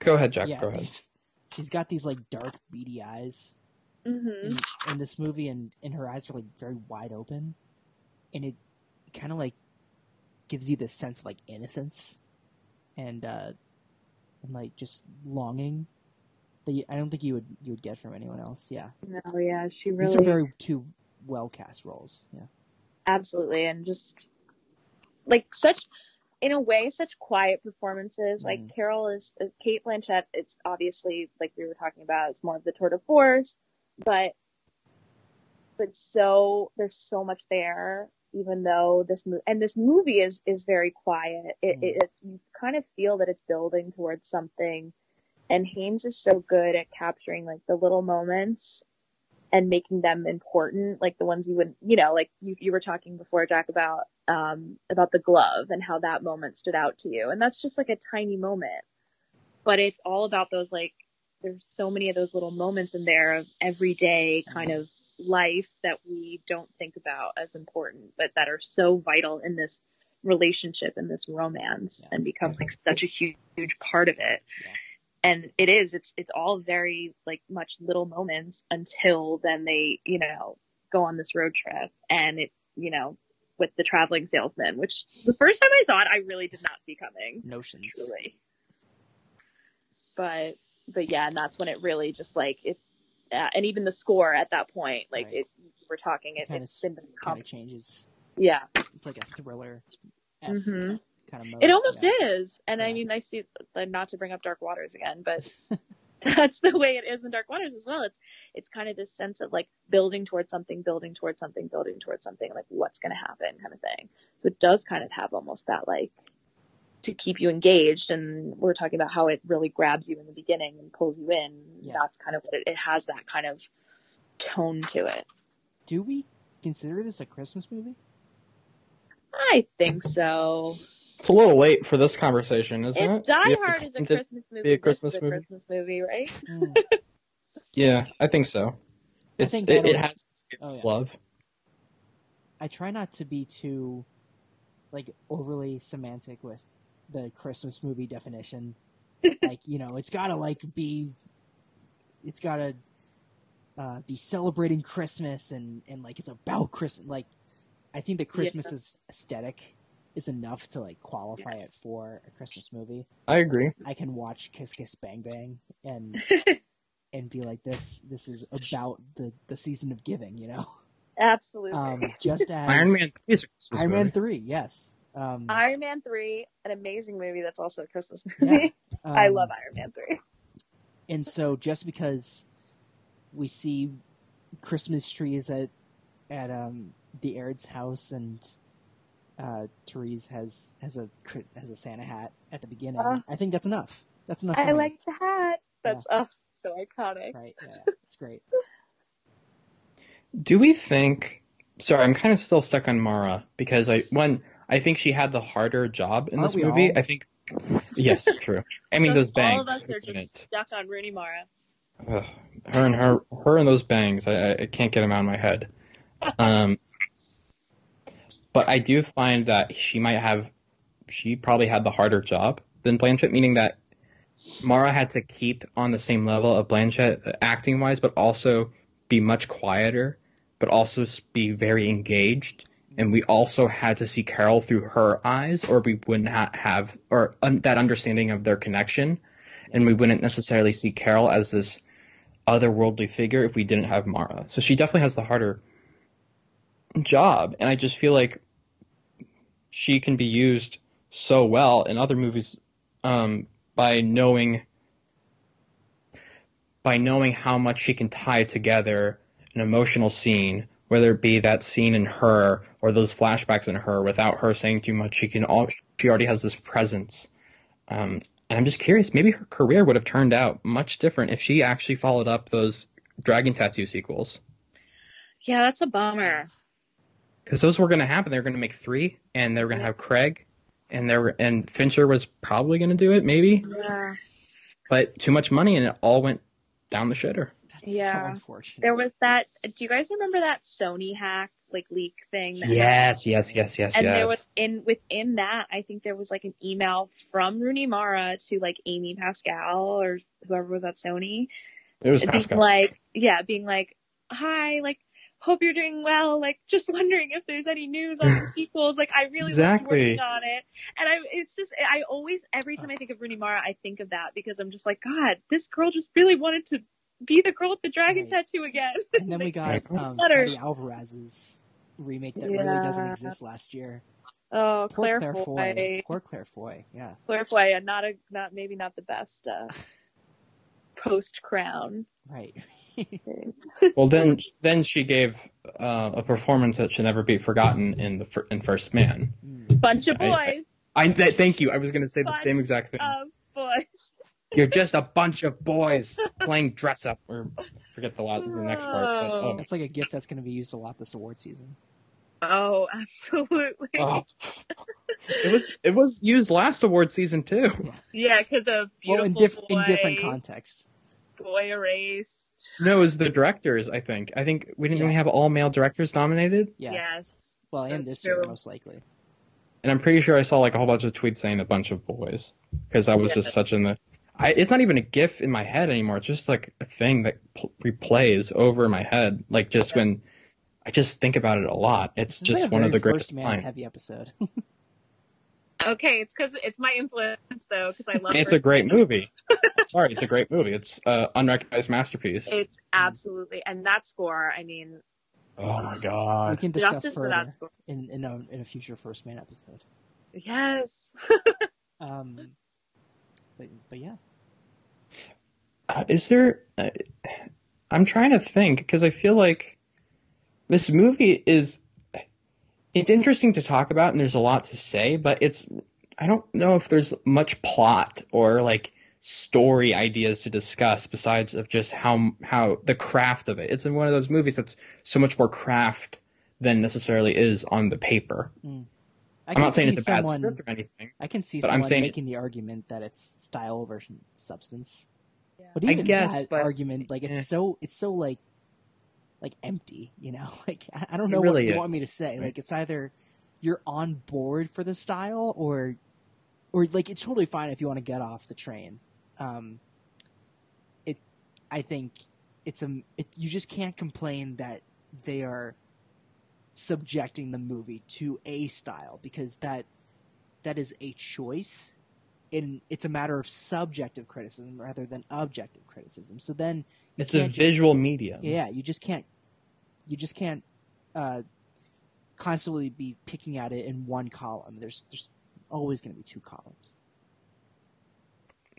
go ahead, Jack. yeah, Go ahead. she's got these like dark beady eyes hmm in, in this movie, and and her eyes are like very wide open, and it kind of like gives you this sense of like innocence, and uh, and like just longing that you, I don't think you would you would get from anyone else. Yeah, No, yeah, she really. these are very two well cast roles. Yeah, absolutely and just like such in a way such quiet performances like Mhm. carol is uh, cate blanchett it's obviously like we were talking about it's more of the tour de force but but so there's so much there even though this movie and this movie is is very quiet it, Mhm. it, it you kind of feel that it's building towards something and haynes is so good at capturing like the little moments and making them important, like the ones you wouldn't, you know, like you, you were talking before, Jack, about, um, about the glove and how that moment stood out to you. And that's just like a tiny moment, but it's all about those, like, there's so many of those little moments in there of everyday kind of life that we don't think about as important, but that are so vital in this relationship and this romance Yeah. and become like such a huge, huge part of it Yeah. and it is it's it's all very like much little moments until then they you know go on this road trip and it you know with the traveling salesman which the first time i saw it i really did not see coming notions. truly but but yeah and that's when it really just like it uh, and even the score at that point like Right. it we're talking it, Kinda it's been Kind of changes. Yeah It's like a thriller. Mhm. Kind of mode. It almost yeah. is. And I mean, I see, not to bring up Dark Waters again, but that's the way it is in Dark Waters as well. It's, it's kind of this sense of like building towards something, building towards something, building towards something, like what's going to happen kind of thing. So it does kind of have almost that like to keep you engaged. And we're talking about how it really grabs you in the beginning and pulls you in. Yeah. That's kind of what it, it has that kind of tone to it. Do we consider this a Christmas movie? I think so. It's a little late for this conversation, isn't it? Die We have to Hard is a Christmas movie, be a Christmas is a movie? Christmas movie, right? Mm. Yeah, I think so. I think it, it has Oh, yeah. love. I try not to be too like overly semantic with the Christmas movie definition. like, you know, it's gotta like be it's gotta uh, be celebrating Christmas and, and like it's about Christmas like I think the Christmas Yeah. is aesthetic is enough to like qualify Yes. it for a Christmas movie. I agree. I can watch Kiss Kiss Bang Bang and and be like this this is about the the season of giving, you know. Absolutely. Um just as Iron Man 3 is a Christmas Iron Man 3, yes. Um, Iron Man 3, an amazing movie that's also a Christmas Yeah. movie. I um, love Iron Man 3. And so just because we see Christmas trees at at um the Aird's house and uh Therese has has a has a Santa hat at the beginning, Uh, I think that's enough. That's enough. I like the hat. That's oh, so iconic. right. Yeah, it's great. Do we think? Sorry, I'm kind of still stuck on Mara because I one I think she had the harder job in Aren't this movie. all? I think. Yes, true. I mean those Just all bangs. of us are just stuck on Rooney Mara. Ugh, her and her her and those bangs. I, I- I can't get them out of my head. Um, but I do find that she might have. She probably had the harder job than Blanchett, meaning that Mara had to keep on the same level of Blanchett uh, acting wise, but also be much quieter, but also be very engaged. And we also had to see Carol through her eyes, or we wouldn't have, or un- that understanding of their connection. And we wouldn't necessarily see Carol as this otherworldly figure if we didn't have Mara. So she definitely has the harder job. And I just feel like she can be used so well in other movies um, by knowing by knowing how much she can tie together an emotional scene, whether it be that scene in her or those flashbacks in her, without her saying too much. She can all she already has this presence. Um, and I'm just curious, maybe her career would have turned out much different if she actually followed up those Dragon Tattoo sequels. Yeah, that's a bummer. Because those were going to happen. They were going to make three, and they were going to have Craig, and there and Fincher was probably going to do it, maybe, Yeah. but too much money, and it all went down the shitter. That's so Yeah. unfortunate. There was that. Do you guys remember that Sony hack, like leak thing? That Yes, yes, yes, yes, And yes. there was in within that, I think there was like an email from Rooney Mara to like Amy Pascal or whoever was at Sony, it was being Pascal. like, yeah, being like, hi, like, hope you're doing well. Like, just wondering if there's any news on the sequels. Like, I really Exactly. loved working on it, and I, it's just, I always, every time I think of Rooney Mara, I think of that because I'm just like, God, this girl just really wanted to be the girl with the dragon Right. tattoo again. and then we got Like, um, better. Fede Alvarez's remake that really doesn't exist last year. Oh, Poor Claire, Claire Foy. Foy. Poor Claire Foy. Yeah. Claire Foy, and not a, not maybe not the best uh, post crown. Right. Well, then, then she gave uh, a performance that should never be forgotten in the fir- in First Man. Bunch of boys, I- I th- thank you. I was going to say the same exact thing. of boys. You're just a bunch of boys playing dress up, or forget the last the next part. But, oh, That's like a gift that's going to be used a lot this award season. Oh, absolutely. Oh. it was it was used last award season too. Yeah, because of Well, in, diff- boy, in different contexts. Boy erased. No, it was the directors. I think. I think we didn't Yeah. we have all male directors nominated, Yeah. Yes. Well, and That's this year, most likely. and I'm pretty sure I saw like a whole bunch of tweets saying a bunch of boys because I was Yeah. just such in the. I, it's not even a gif in my head anymore. It's just like a thing that pl- replays over my head. Like just Yeah. when I just think about it a lot. It's This just a one of the greatest first man times. heavy episode. Okay, it's because it's my influence though, because I love. It. It's a great Man. movie. Sorry, it's a great movie. It's an unrecognized masterpiece. It's absolutely, and that score. I mean, Oh my we god. can discuss justice for that score. in in a, in a future first man episode. Yes. Um, but but yeah, Uh, is there? Uh, I'm trying to think because I feel like this movie is. It's interesting to talk about, and there's a lot to say, but it's. I don't know if there's much plot or like story ideas to discuss besides of just how how the craft of it. It's in one of those movies that's so much more craft than necessarily is on the paper. I I'm not saying it's a bad someone, script or anything. I can see but I'm someone saying- making the argument that it's style over substance. Yeah. But I even guess, that but- argument, like it's eh. so it's so like like empty, you know. Like I I don't know really what you want me to say. right? Like it's either you're on board for the style or or like it's totally fine if you want to get off the train. Um it I think it's a it, you just can't complain that they are subjecting the movie to a style because that that is a choice and it's a matter of subjective criticism rather than objective criticism. So then It's a can't just- visual medium. yeah, you just can't you just can't uh, constantly be picking at it in one column. There's there's always going to be two columns.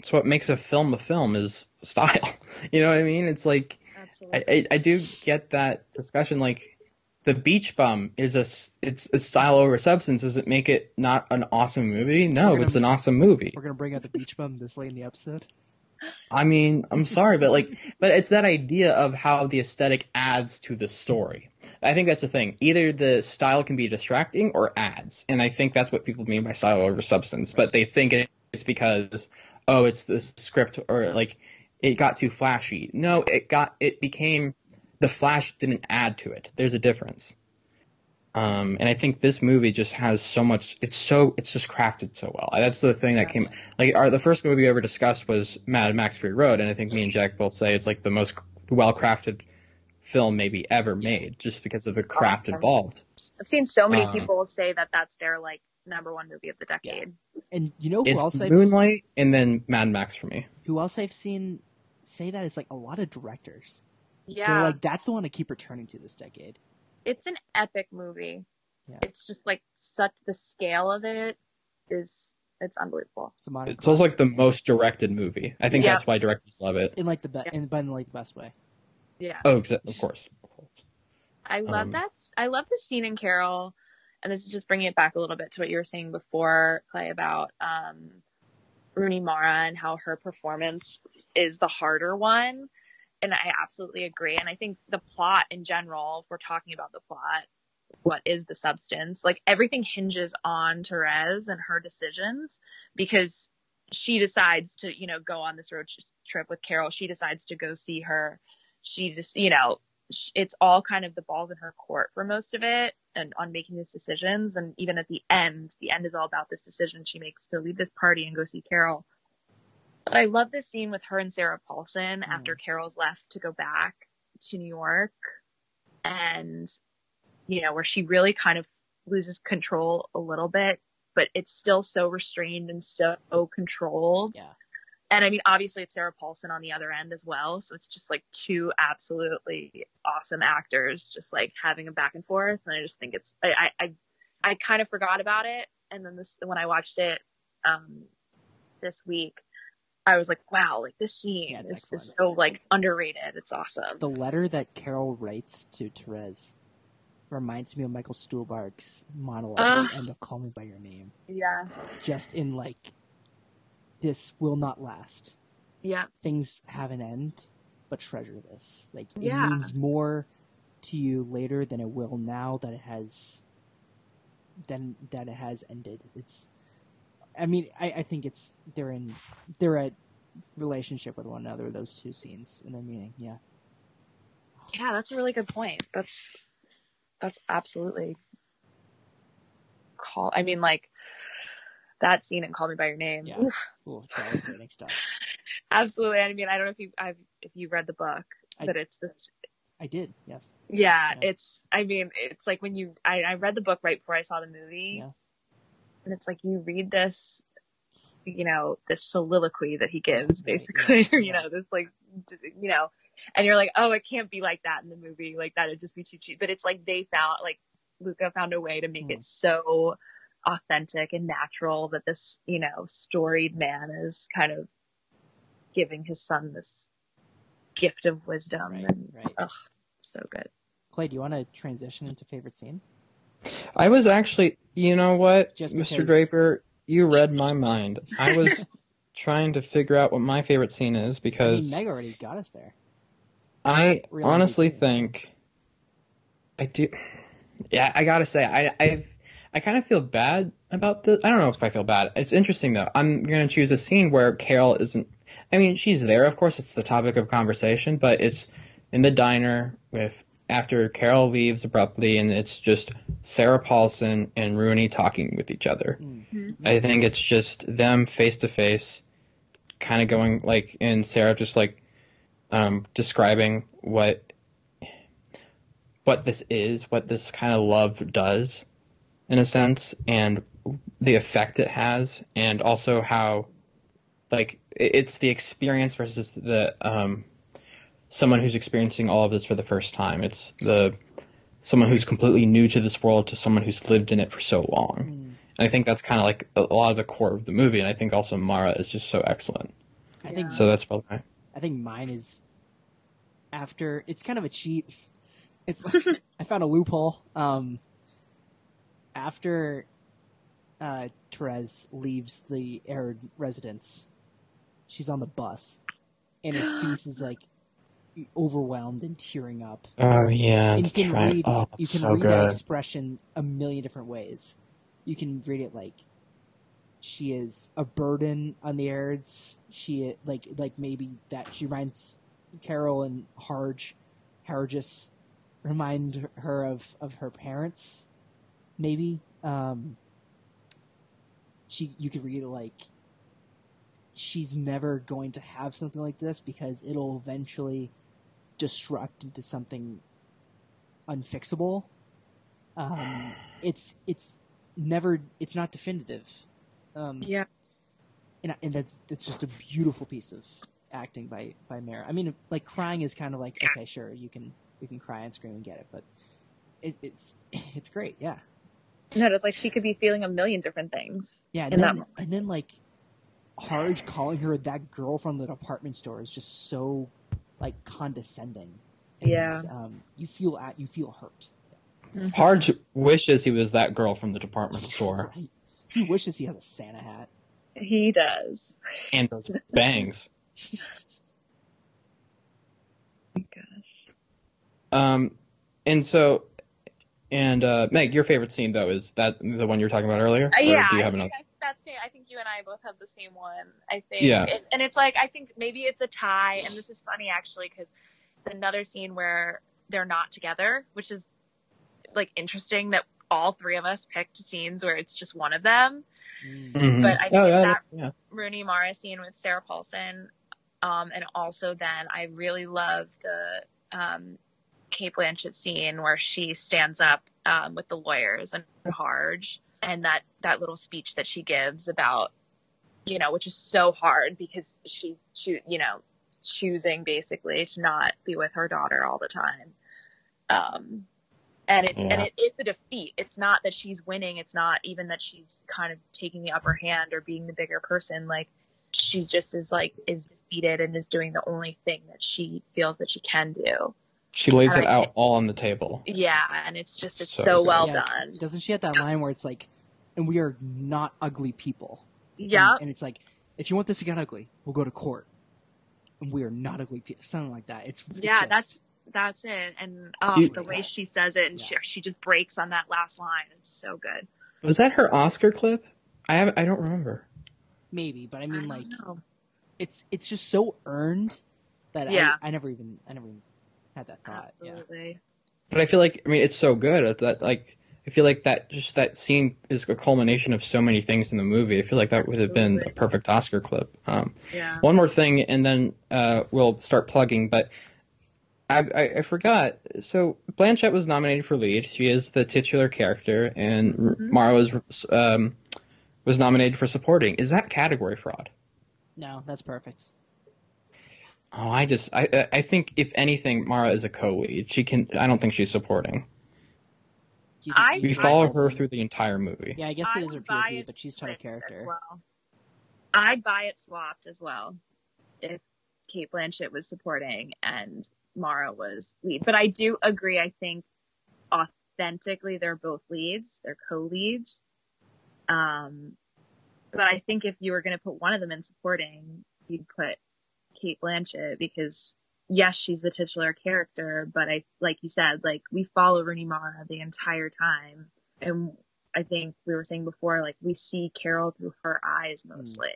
So what makes a film a film is style. You know what I mean? It's like Absolutely. I, I, I do get that discussion. Like the Beach Bum is a it's a style over substance. Does it make it not an awesome movie? No, gonna- it's an awesome movie. We're going to bring out the beach bum this late in the episode. I mean, I'm sorry, but like, but it's that idea of how the aesthetic adds to the story. I think that's the thing. Either the style can be distracting or adds, and I think that's what people mean by style over substance. But they think it's because oh, it's the script or like it got too flashy. No, it got it became the flash didn't add to it. There's a difference. Um, and I think this movie just has so much. It's so it's just crafted so well. That's the thing that came like our the first movie we ever discussed was Mad Max Fury Road, and I think me and Jack both say it's like the most well crafted film maybe ever made, just because of the craft Awesome. involved. I've seen so many Uh, people say that that's their like number one movie of the decade. And you know who It's else I've Moonlight and then Mad Max for me. who else I've seen say that is like a lot of directors. Yeah, They're like that's the one I keep returning to this decade. It's an epic movie. Yeah. It's just like such the scale of it is it's unbelievable. It's a modern It's also like the most directed movie. I think Yeah. that's why directors love it. in like the best, Yeah. in, but in like the best way. Yeah. Oh, exa- of course. Of course. I love Um, that. I love the scene in Carol, and this is just bringing it back a little bit to what you were saying before, Clay, about um, Rooney Mara and how her performance is the harder one. And I absolutely agree. And I think the plot in general, if we're talking about the plot, what is the substance? Like everything hinges on Therese and her decisions because she decides to, you know, go on this road trip with Carol. She decides to go see her. She just, you know, it's all kind of the balls in her court for most of it and on making these decisions. And even at the end, the end is all about this decision she makes to leave this party and go see Carol. But I love this scene with her and Sarah Paulson after Carol's left to go back to New York and, you know, where she really kind of loses control a little bit, but it's still so restrained and so controlled. Yeah. And I mean, obviously it's Sarah Paulson on the other end as well. So it's just like two absolutely awesome actors just like having a back and forth. And I just think it's, I, I, I, I kind of forgot about it. And then this, when I watched it, um, this week, I was like, wow, like this scene Yeah, is, is so like underrated. It's awesome. The letter that Carol writes to Therese reminds me of Michael Stuhlbarg's monologue at the end of Call Me by Your Name. Yeah. Just in like this will not last. Yeah. Things have an end, but treasure this. Like it Yeah. means more to you later than it will now that it has than that it has ended. It's I mean, I, I think it's they're in they're at relationship with one another, those two scenes and their meeting, yeah. Yeah. That's a really good point. That's, that's absolutely call. I mean, like that scene and Call Me by Your Name. Yeah. Ooh, devastating stuff. absolutely. I mean, I don't know if you, I've, if you read the book, I- but it's this I did, yes. Yeah, Yeah. it's. I mean, it's like when you. I, I read the book right before I saw the movie, Yeah. And it's like you read this, you know, this soliloquy that he gives, basically, yeah, you yeah. know, this like, you know, and you're like, oh, it can't be like that in the movie, like that would just be too cheap. But it's like they found, like, Luca found a way to make Mm. it so authentic and natural that this, you know, storied man is kind of giving his son this gift of wisdom, Right, and right. ugh, so good. Clay, do you want to transition into favorite scene? I was actually, you know what, Just Mr. because- Draper, you read my mind. I was trying to figure out what my favorite scene is I mean, because Meg already got us there. I Real honestly think I do. Yeah, I gotta say, I I I kind of feel bad about this. I don't know if I feel bad. It's interesting though. I'm gonna choose a scene where Carol isn't. I mean, she's there. Of course, it's the topic of conversation, but it's in the diner with after Carol leaves abruptly, and it's just Sarah Paulson and Rooney talking with each other. Mm. I think it's just them face to face, kind of going like, and Sarah just like um, describing what what this is, what this kind of love does, in a sense, and the effect it has, and also how like it's the experience versus the um, someone who's experiencing all of this for the first time. It's the someone who's completely new to this world to someone who's lived in it for so long. Mm. And I think that's kind of like a, a lot of the core of the movie, and I think also Mara is just so excellent. I think So that's probably my, I think mine is after. It's kind of a cheat. It's I found a loophole. Um, after uh, Therese leaves the Aird residence, she's on the bus, and her face is like overwhelmed and tearing up. oh yeah, and you can right. read oh, you can so read that expression a million different ways. You can read it like she is a burden on the Airds. She like like maybe that she reminds Carol and Harge, Hargus remind her of of her parents. Maybe um, she you could read it like she's never going to have something like this because it'll eventually destruct into something unfixable. Um, it's it's never it's not definitive. Um, Yeah. and, and that's it's just a beautiful piece of acting by by Mara. I mean, like crying is kind of like okay, sure, you can you can cry and scream and get it, but it, it's it's great, yeah, No, it's like she could be feeling a million different things. yeah. And then and then like Harge calling her that girl from the department store is just so like condescending. And, Yeah. um, you feel at you feel hurt. Harge wishes he was that girl from the department store Right. He wishes he has a Santa hat. He does. and those bangs. Gosh. Um, and so, and uh, Meg, your favorite scene though is that the one you were talking about earlier? Uh, yeah, do you have think another? I, that's it. I think you and I both have the same one. I think. Yeah. It, and it's like I think maybe it's a tie, and this is funny actually because it's another scene where they're not together, which is like interesting that all three of us picked scenes where it's just one of them. Mm. Mhm. But I think oh, yeah, that- yeah. Rooney Mara scene with Sarah Paulson. Um, and also then I really love the um, Cate Blanchett scene where she stands up um, with the lawyers and Harge and that, that little speech that she gives about, you know, which is so hard because she's, choo- you know, choosing basically to not be with her daughter all the time. Um, and it's, and it, it's a defeat. It's not that she's winning. It's not even that she's kind of taking the upper hand or being the bigger person. Like she just is like, is defeated and is doing the only thing that she feels that she can do. She lays it out all on the table. Yeah. And it's just, it's So so, well Yeah. done. Doesn't she have that line where it's like, and we are not ugly people. Yeah. And, and it's like, if you want this to get ugly, we'll go to court. And we are not ugly people. Something like that. It's, it's Yeah. just- That's, that's it. And um, You- the way she says it and Yeah. she, she just breaks on that last line. It's so good. Was that her Oscar clip? I have I don't remember. maybe, but I mean, don't like, know. it's it's just so earned that Yeah. I, I never even I never even had that thought. Yeah. Absolutely. But I feel like I mean it's so good that like I feel like that just that scene is a culmination of so many things in the movie. I feel like that would have been a perfect Oscar clip. Um, Yeah. one more thing, and then uh, we'll start plugging. But I, I, I forgot. So Blanchett was nominated for lead. She is the titular character, and Mhm. Mara was um, was nominated for supporting. Is that category fraud? No, that's perfect. Oh, I just I I- I think if anything, Mara is a co-lead. She can. I don't think she's supporting. You I- We follow would- her through the entire movie. Yeah, I guess I it is her would buy POV, it but she's title split as character. well. I'd buy it swapped as well if Cate Blanchett was supporting and Mara was lead. But I do agree. I think authentically they're both leads. They're co-leads. Um, But I think if you were going to put one of them in supporting, you'd put Cate Blanchett because yes, she's the titular character, but I, like you said, like we follow Rooney Mara the entire time. And I think we were saying before, like we see Carol through her eyes mostly.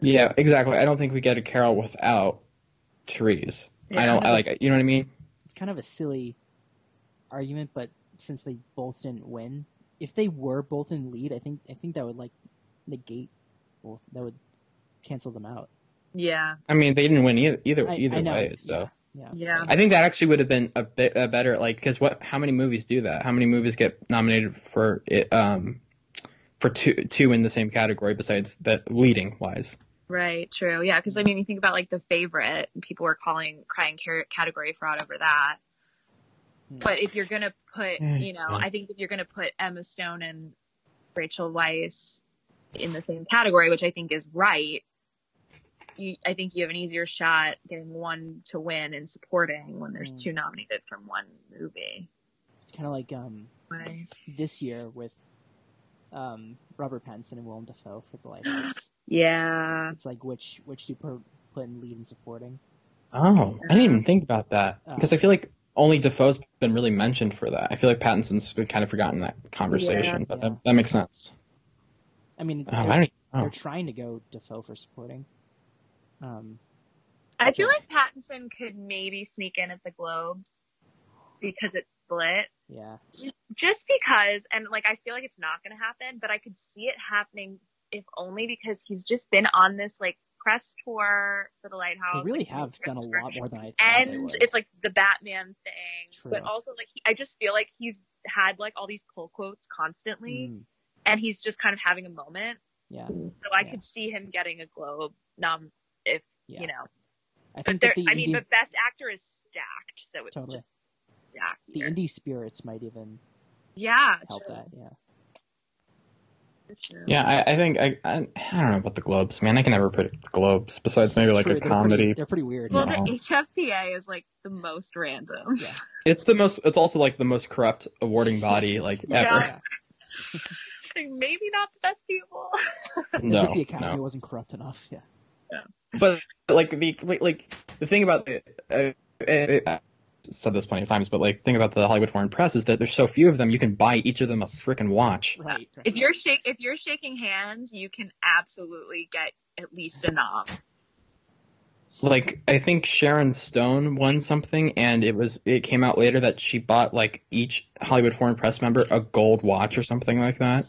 Yeah, exactly. I don't think we get a Carol without Therese. I don't. I like. You know what I mean? It's kind of a silly argument, but since they both didn't win, if they were both in lead, I think I think that would like negate both. That would cancel them out. Yeah. I mean, they didn't win either either, I, either I way. So yeah, Yeah. I think that actually would have been a bit a better like because what? How many movies do that? How many movies get nominated for it? Um, for two two in the same category besides that leading wise. Right, true. Yeah, because I mean, you think about like the favorite, and people were calling crying car- category fraud over that. Hmm. But if you're gonna put, you know. I think if you're gonna put Emma Stone and Rachel Weisz in the same category, which I think is right, you, I think you have an easier shot getting one to win in supporting when there's Hmm. two nominated from one movie. it's kind of like um Right. this year with um Robert Pattinson and Willem Dafoe for The Lighthouse. Yeah. it's like which which do you put put in lead and supporting? Oh, I didn't even think about that Oh. because I feel like only Dafoe's been really mentioned for that. I feel like Pattinson's been kind of forgotten that conversation, Yeah. but Yeah. That, that makes sense. I mean, Oh, I they're, don't even they're trying to go Dafoe for supporting. Um, I feel like Pattinson could maybe sneak in at the Globes because it's split. yeah, just because, and like I feel like it's not going to happen, but I could see it happening if only because he's just been on this like press tour for the Lighthouse. they really like, have done a lot more than I thought And it's like the Batman thing, True. but also like he, I just feel like he's had like all these pull quotes constantly, Mm, and he's just kind of having a moment. yeah, So I Yeah. could see him getting a Globe nom yeah. you know. I think there, that the I mean, indie but Best Actor is stacked, so it's Totally. just stacked. the indie spirits might even yeah, help true, that. Yeah, for sure. Yeah, I, I think I, I I don't know about the Globes, man. I can never predict the Globes besides maybe like True, a they're comedy. Pretty, they're pretty weird. Well, yeah. the HFPA is like the most random. yeah. It's the most. It's also like the most corrupt awarding body like ever. Yeah. Like, maybe not the best people. As No, if the Academy no. wasn't corrupt enough. Yeah. Yeah. But like the like, like the thing about the uh, uh, I've said this plenty of times, but like thing about the Hollywood Foreign Press is that there's so few of them. You can buy each of them a freaking watch. Right. right. if you're shake if you're shaking hands, you can absolutely get at least a nom. Like I think Sharon Stone won something, and it was it came out later that she bought like each Hollywood Foreign Press member a gold watch or something like that.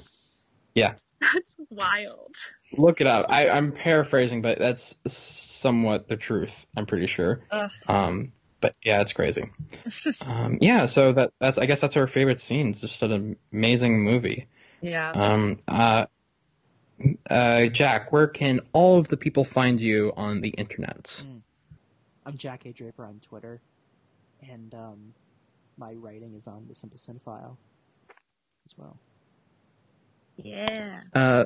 That's wild. Look it up. I, I'm paraphrasing, but that's somewhat the truth. I'm pretty sure. Ugh. Um, but yeah, it's crazy. um, yeah, so that that's I guess that's our favorite scene. It's just an amazing movie. Yeah. Um, uh, uh, Jack, where can all of the people find you on the internet? I'm Jack A. Draper on Twitter, and um, my writing is on the Simple Cinephile as well. Yeah. Uh,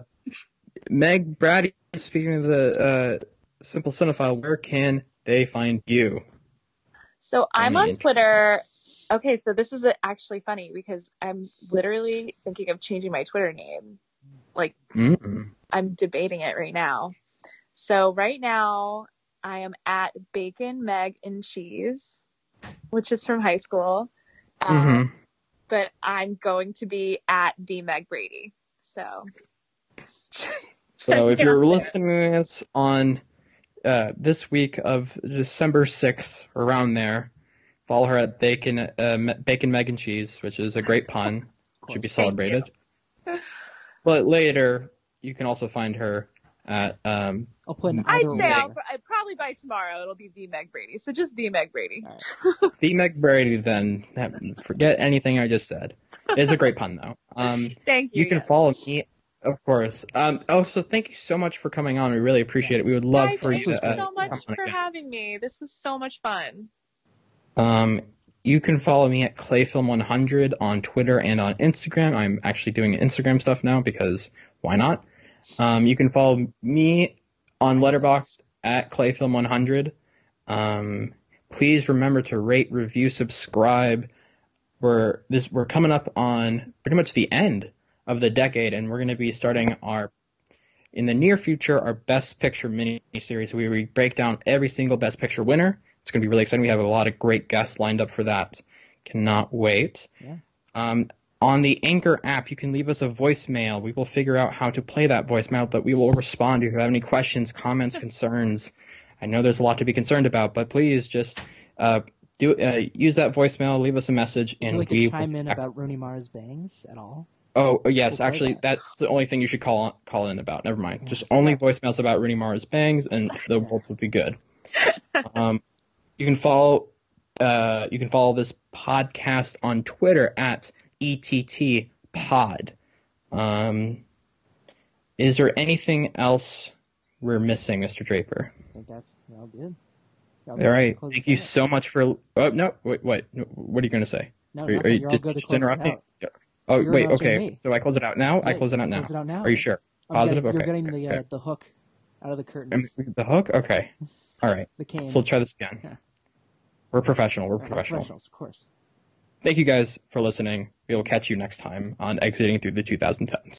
Meg Brady, speaking of the uh, Simple Cinephile, where can they find you? So I'm on. Twitter. Okay, so this is actually funny because I'm literally thinking of changing my Twitter name. Like Mm. I'm debating it right now. So right now I am at Bacon, Meg, and Cheese, which is from high school. Um, Mhm. But I'm going to be at the Meg Brady. So. So if you're there. listening to this on uh, this week of December 6th, around there, follow her at Bacon, uh, Bacon, Meg, and Cheese, which is a great pun. Should be celebrated. But later, you can also find her at um, I'll put an I'd either say I'll. I'd probably by tomorrow it'll be the Meg Brady. So just the Meg Brady. the Meg Brady. Then forget anything I just said. It's a great pun though. Um, Thank you. you can yes. follow me, of course. Um, also, thank you so much for coming on. We really appreciate it. We would love Guys, for thank you you to uh, so much for again. having me. This was so much fun. Um, you can follow me at Clayfilm100 on Twitter and on Instagram. I'm actually doing Instagram stuff now because why not? Um, you can follow me on Letterboxd at Clayfilm100. Um, please remember to rate, review, subscribe. We're this we're coming up on pretty much the end of the decade, and we're going to be starting our in the near future our Best Picture mini series. where We break down every single Best Picture winner. It's going to be really exciting. We have a lot of great guests lined up for that. Cannot wait. Yeah. Um, on the Anchor app, you can leave us a voicemail. We will figure out how to play that voicemail, but we will respond if you have any questions, comments, concerns. I know there's a lot to be concerned about, but please just uh, do uh, use that voicemail, leave us a message, and like we chime in act- about Rooney Mara's bangs at all? Oh oh, yes, We'll actually, that. that's the only thing you should call call in about. Never mind. Yeah. Just only voicemails about Rooney Mara's bangs, and the world will be good. Um, you can follow uh, you can follow this podcast on Twitter at ETT Pod. Um, is there anything else we're missing, Mr. Draper? I think that's all good. All right. Thank you out. so much for. Oh no! Wait, what? What are you going to say? No, are, are you, You're? Oh You're wait. Okay. So I close it out now. I close it out now. Close it out now. Are you sure? Oh, Positive. Getting, okay. You're getting okay. the uh, the hook out of the curtain. The hook. Okay. All right. the cane. So we'll try this again. Yeah. We're professional. We're right, professional. Professionals, of course. Thank you guys for listening. We will catch you next time on Exiting Through the 2010s.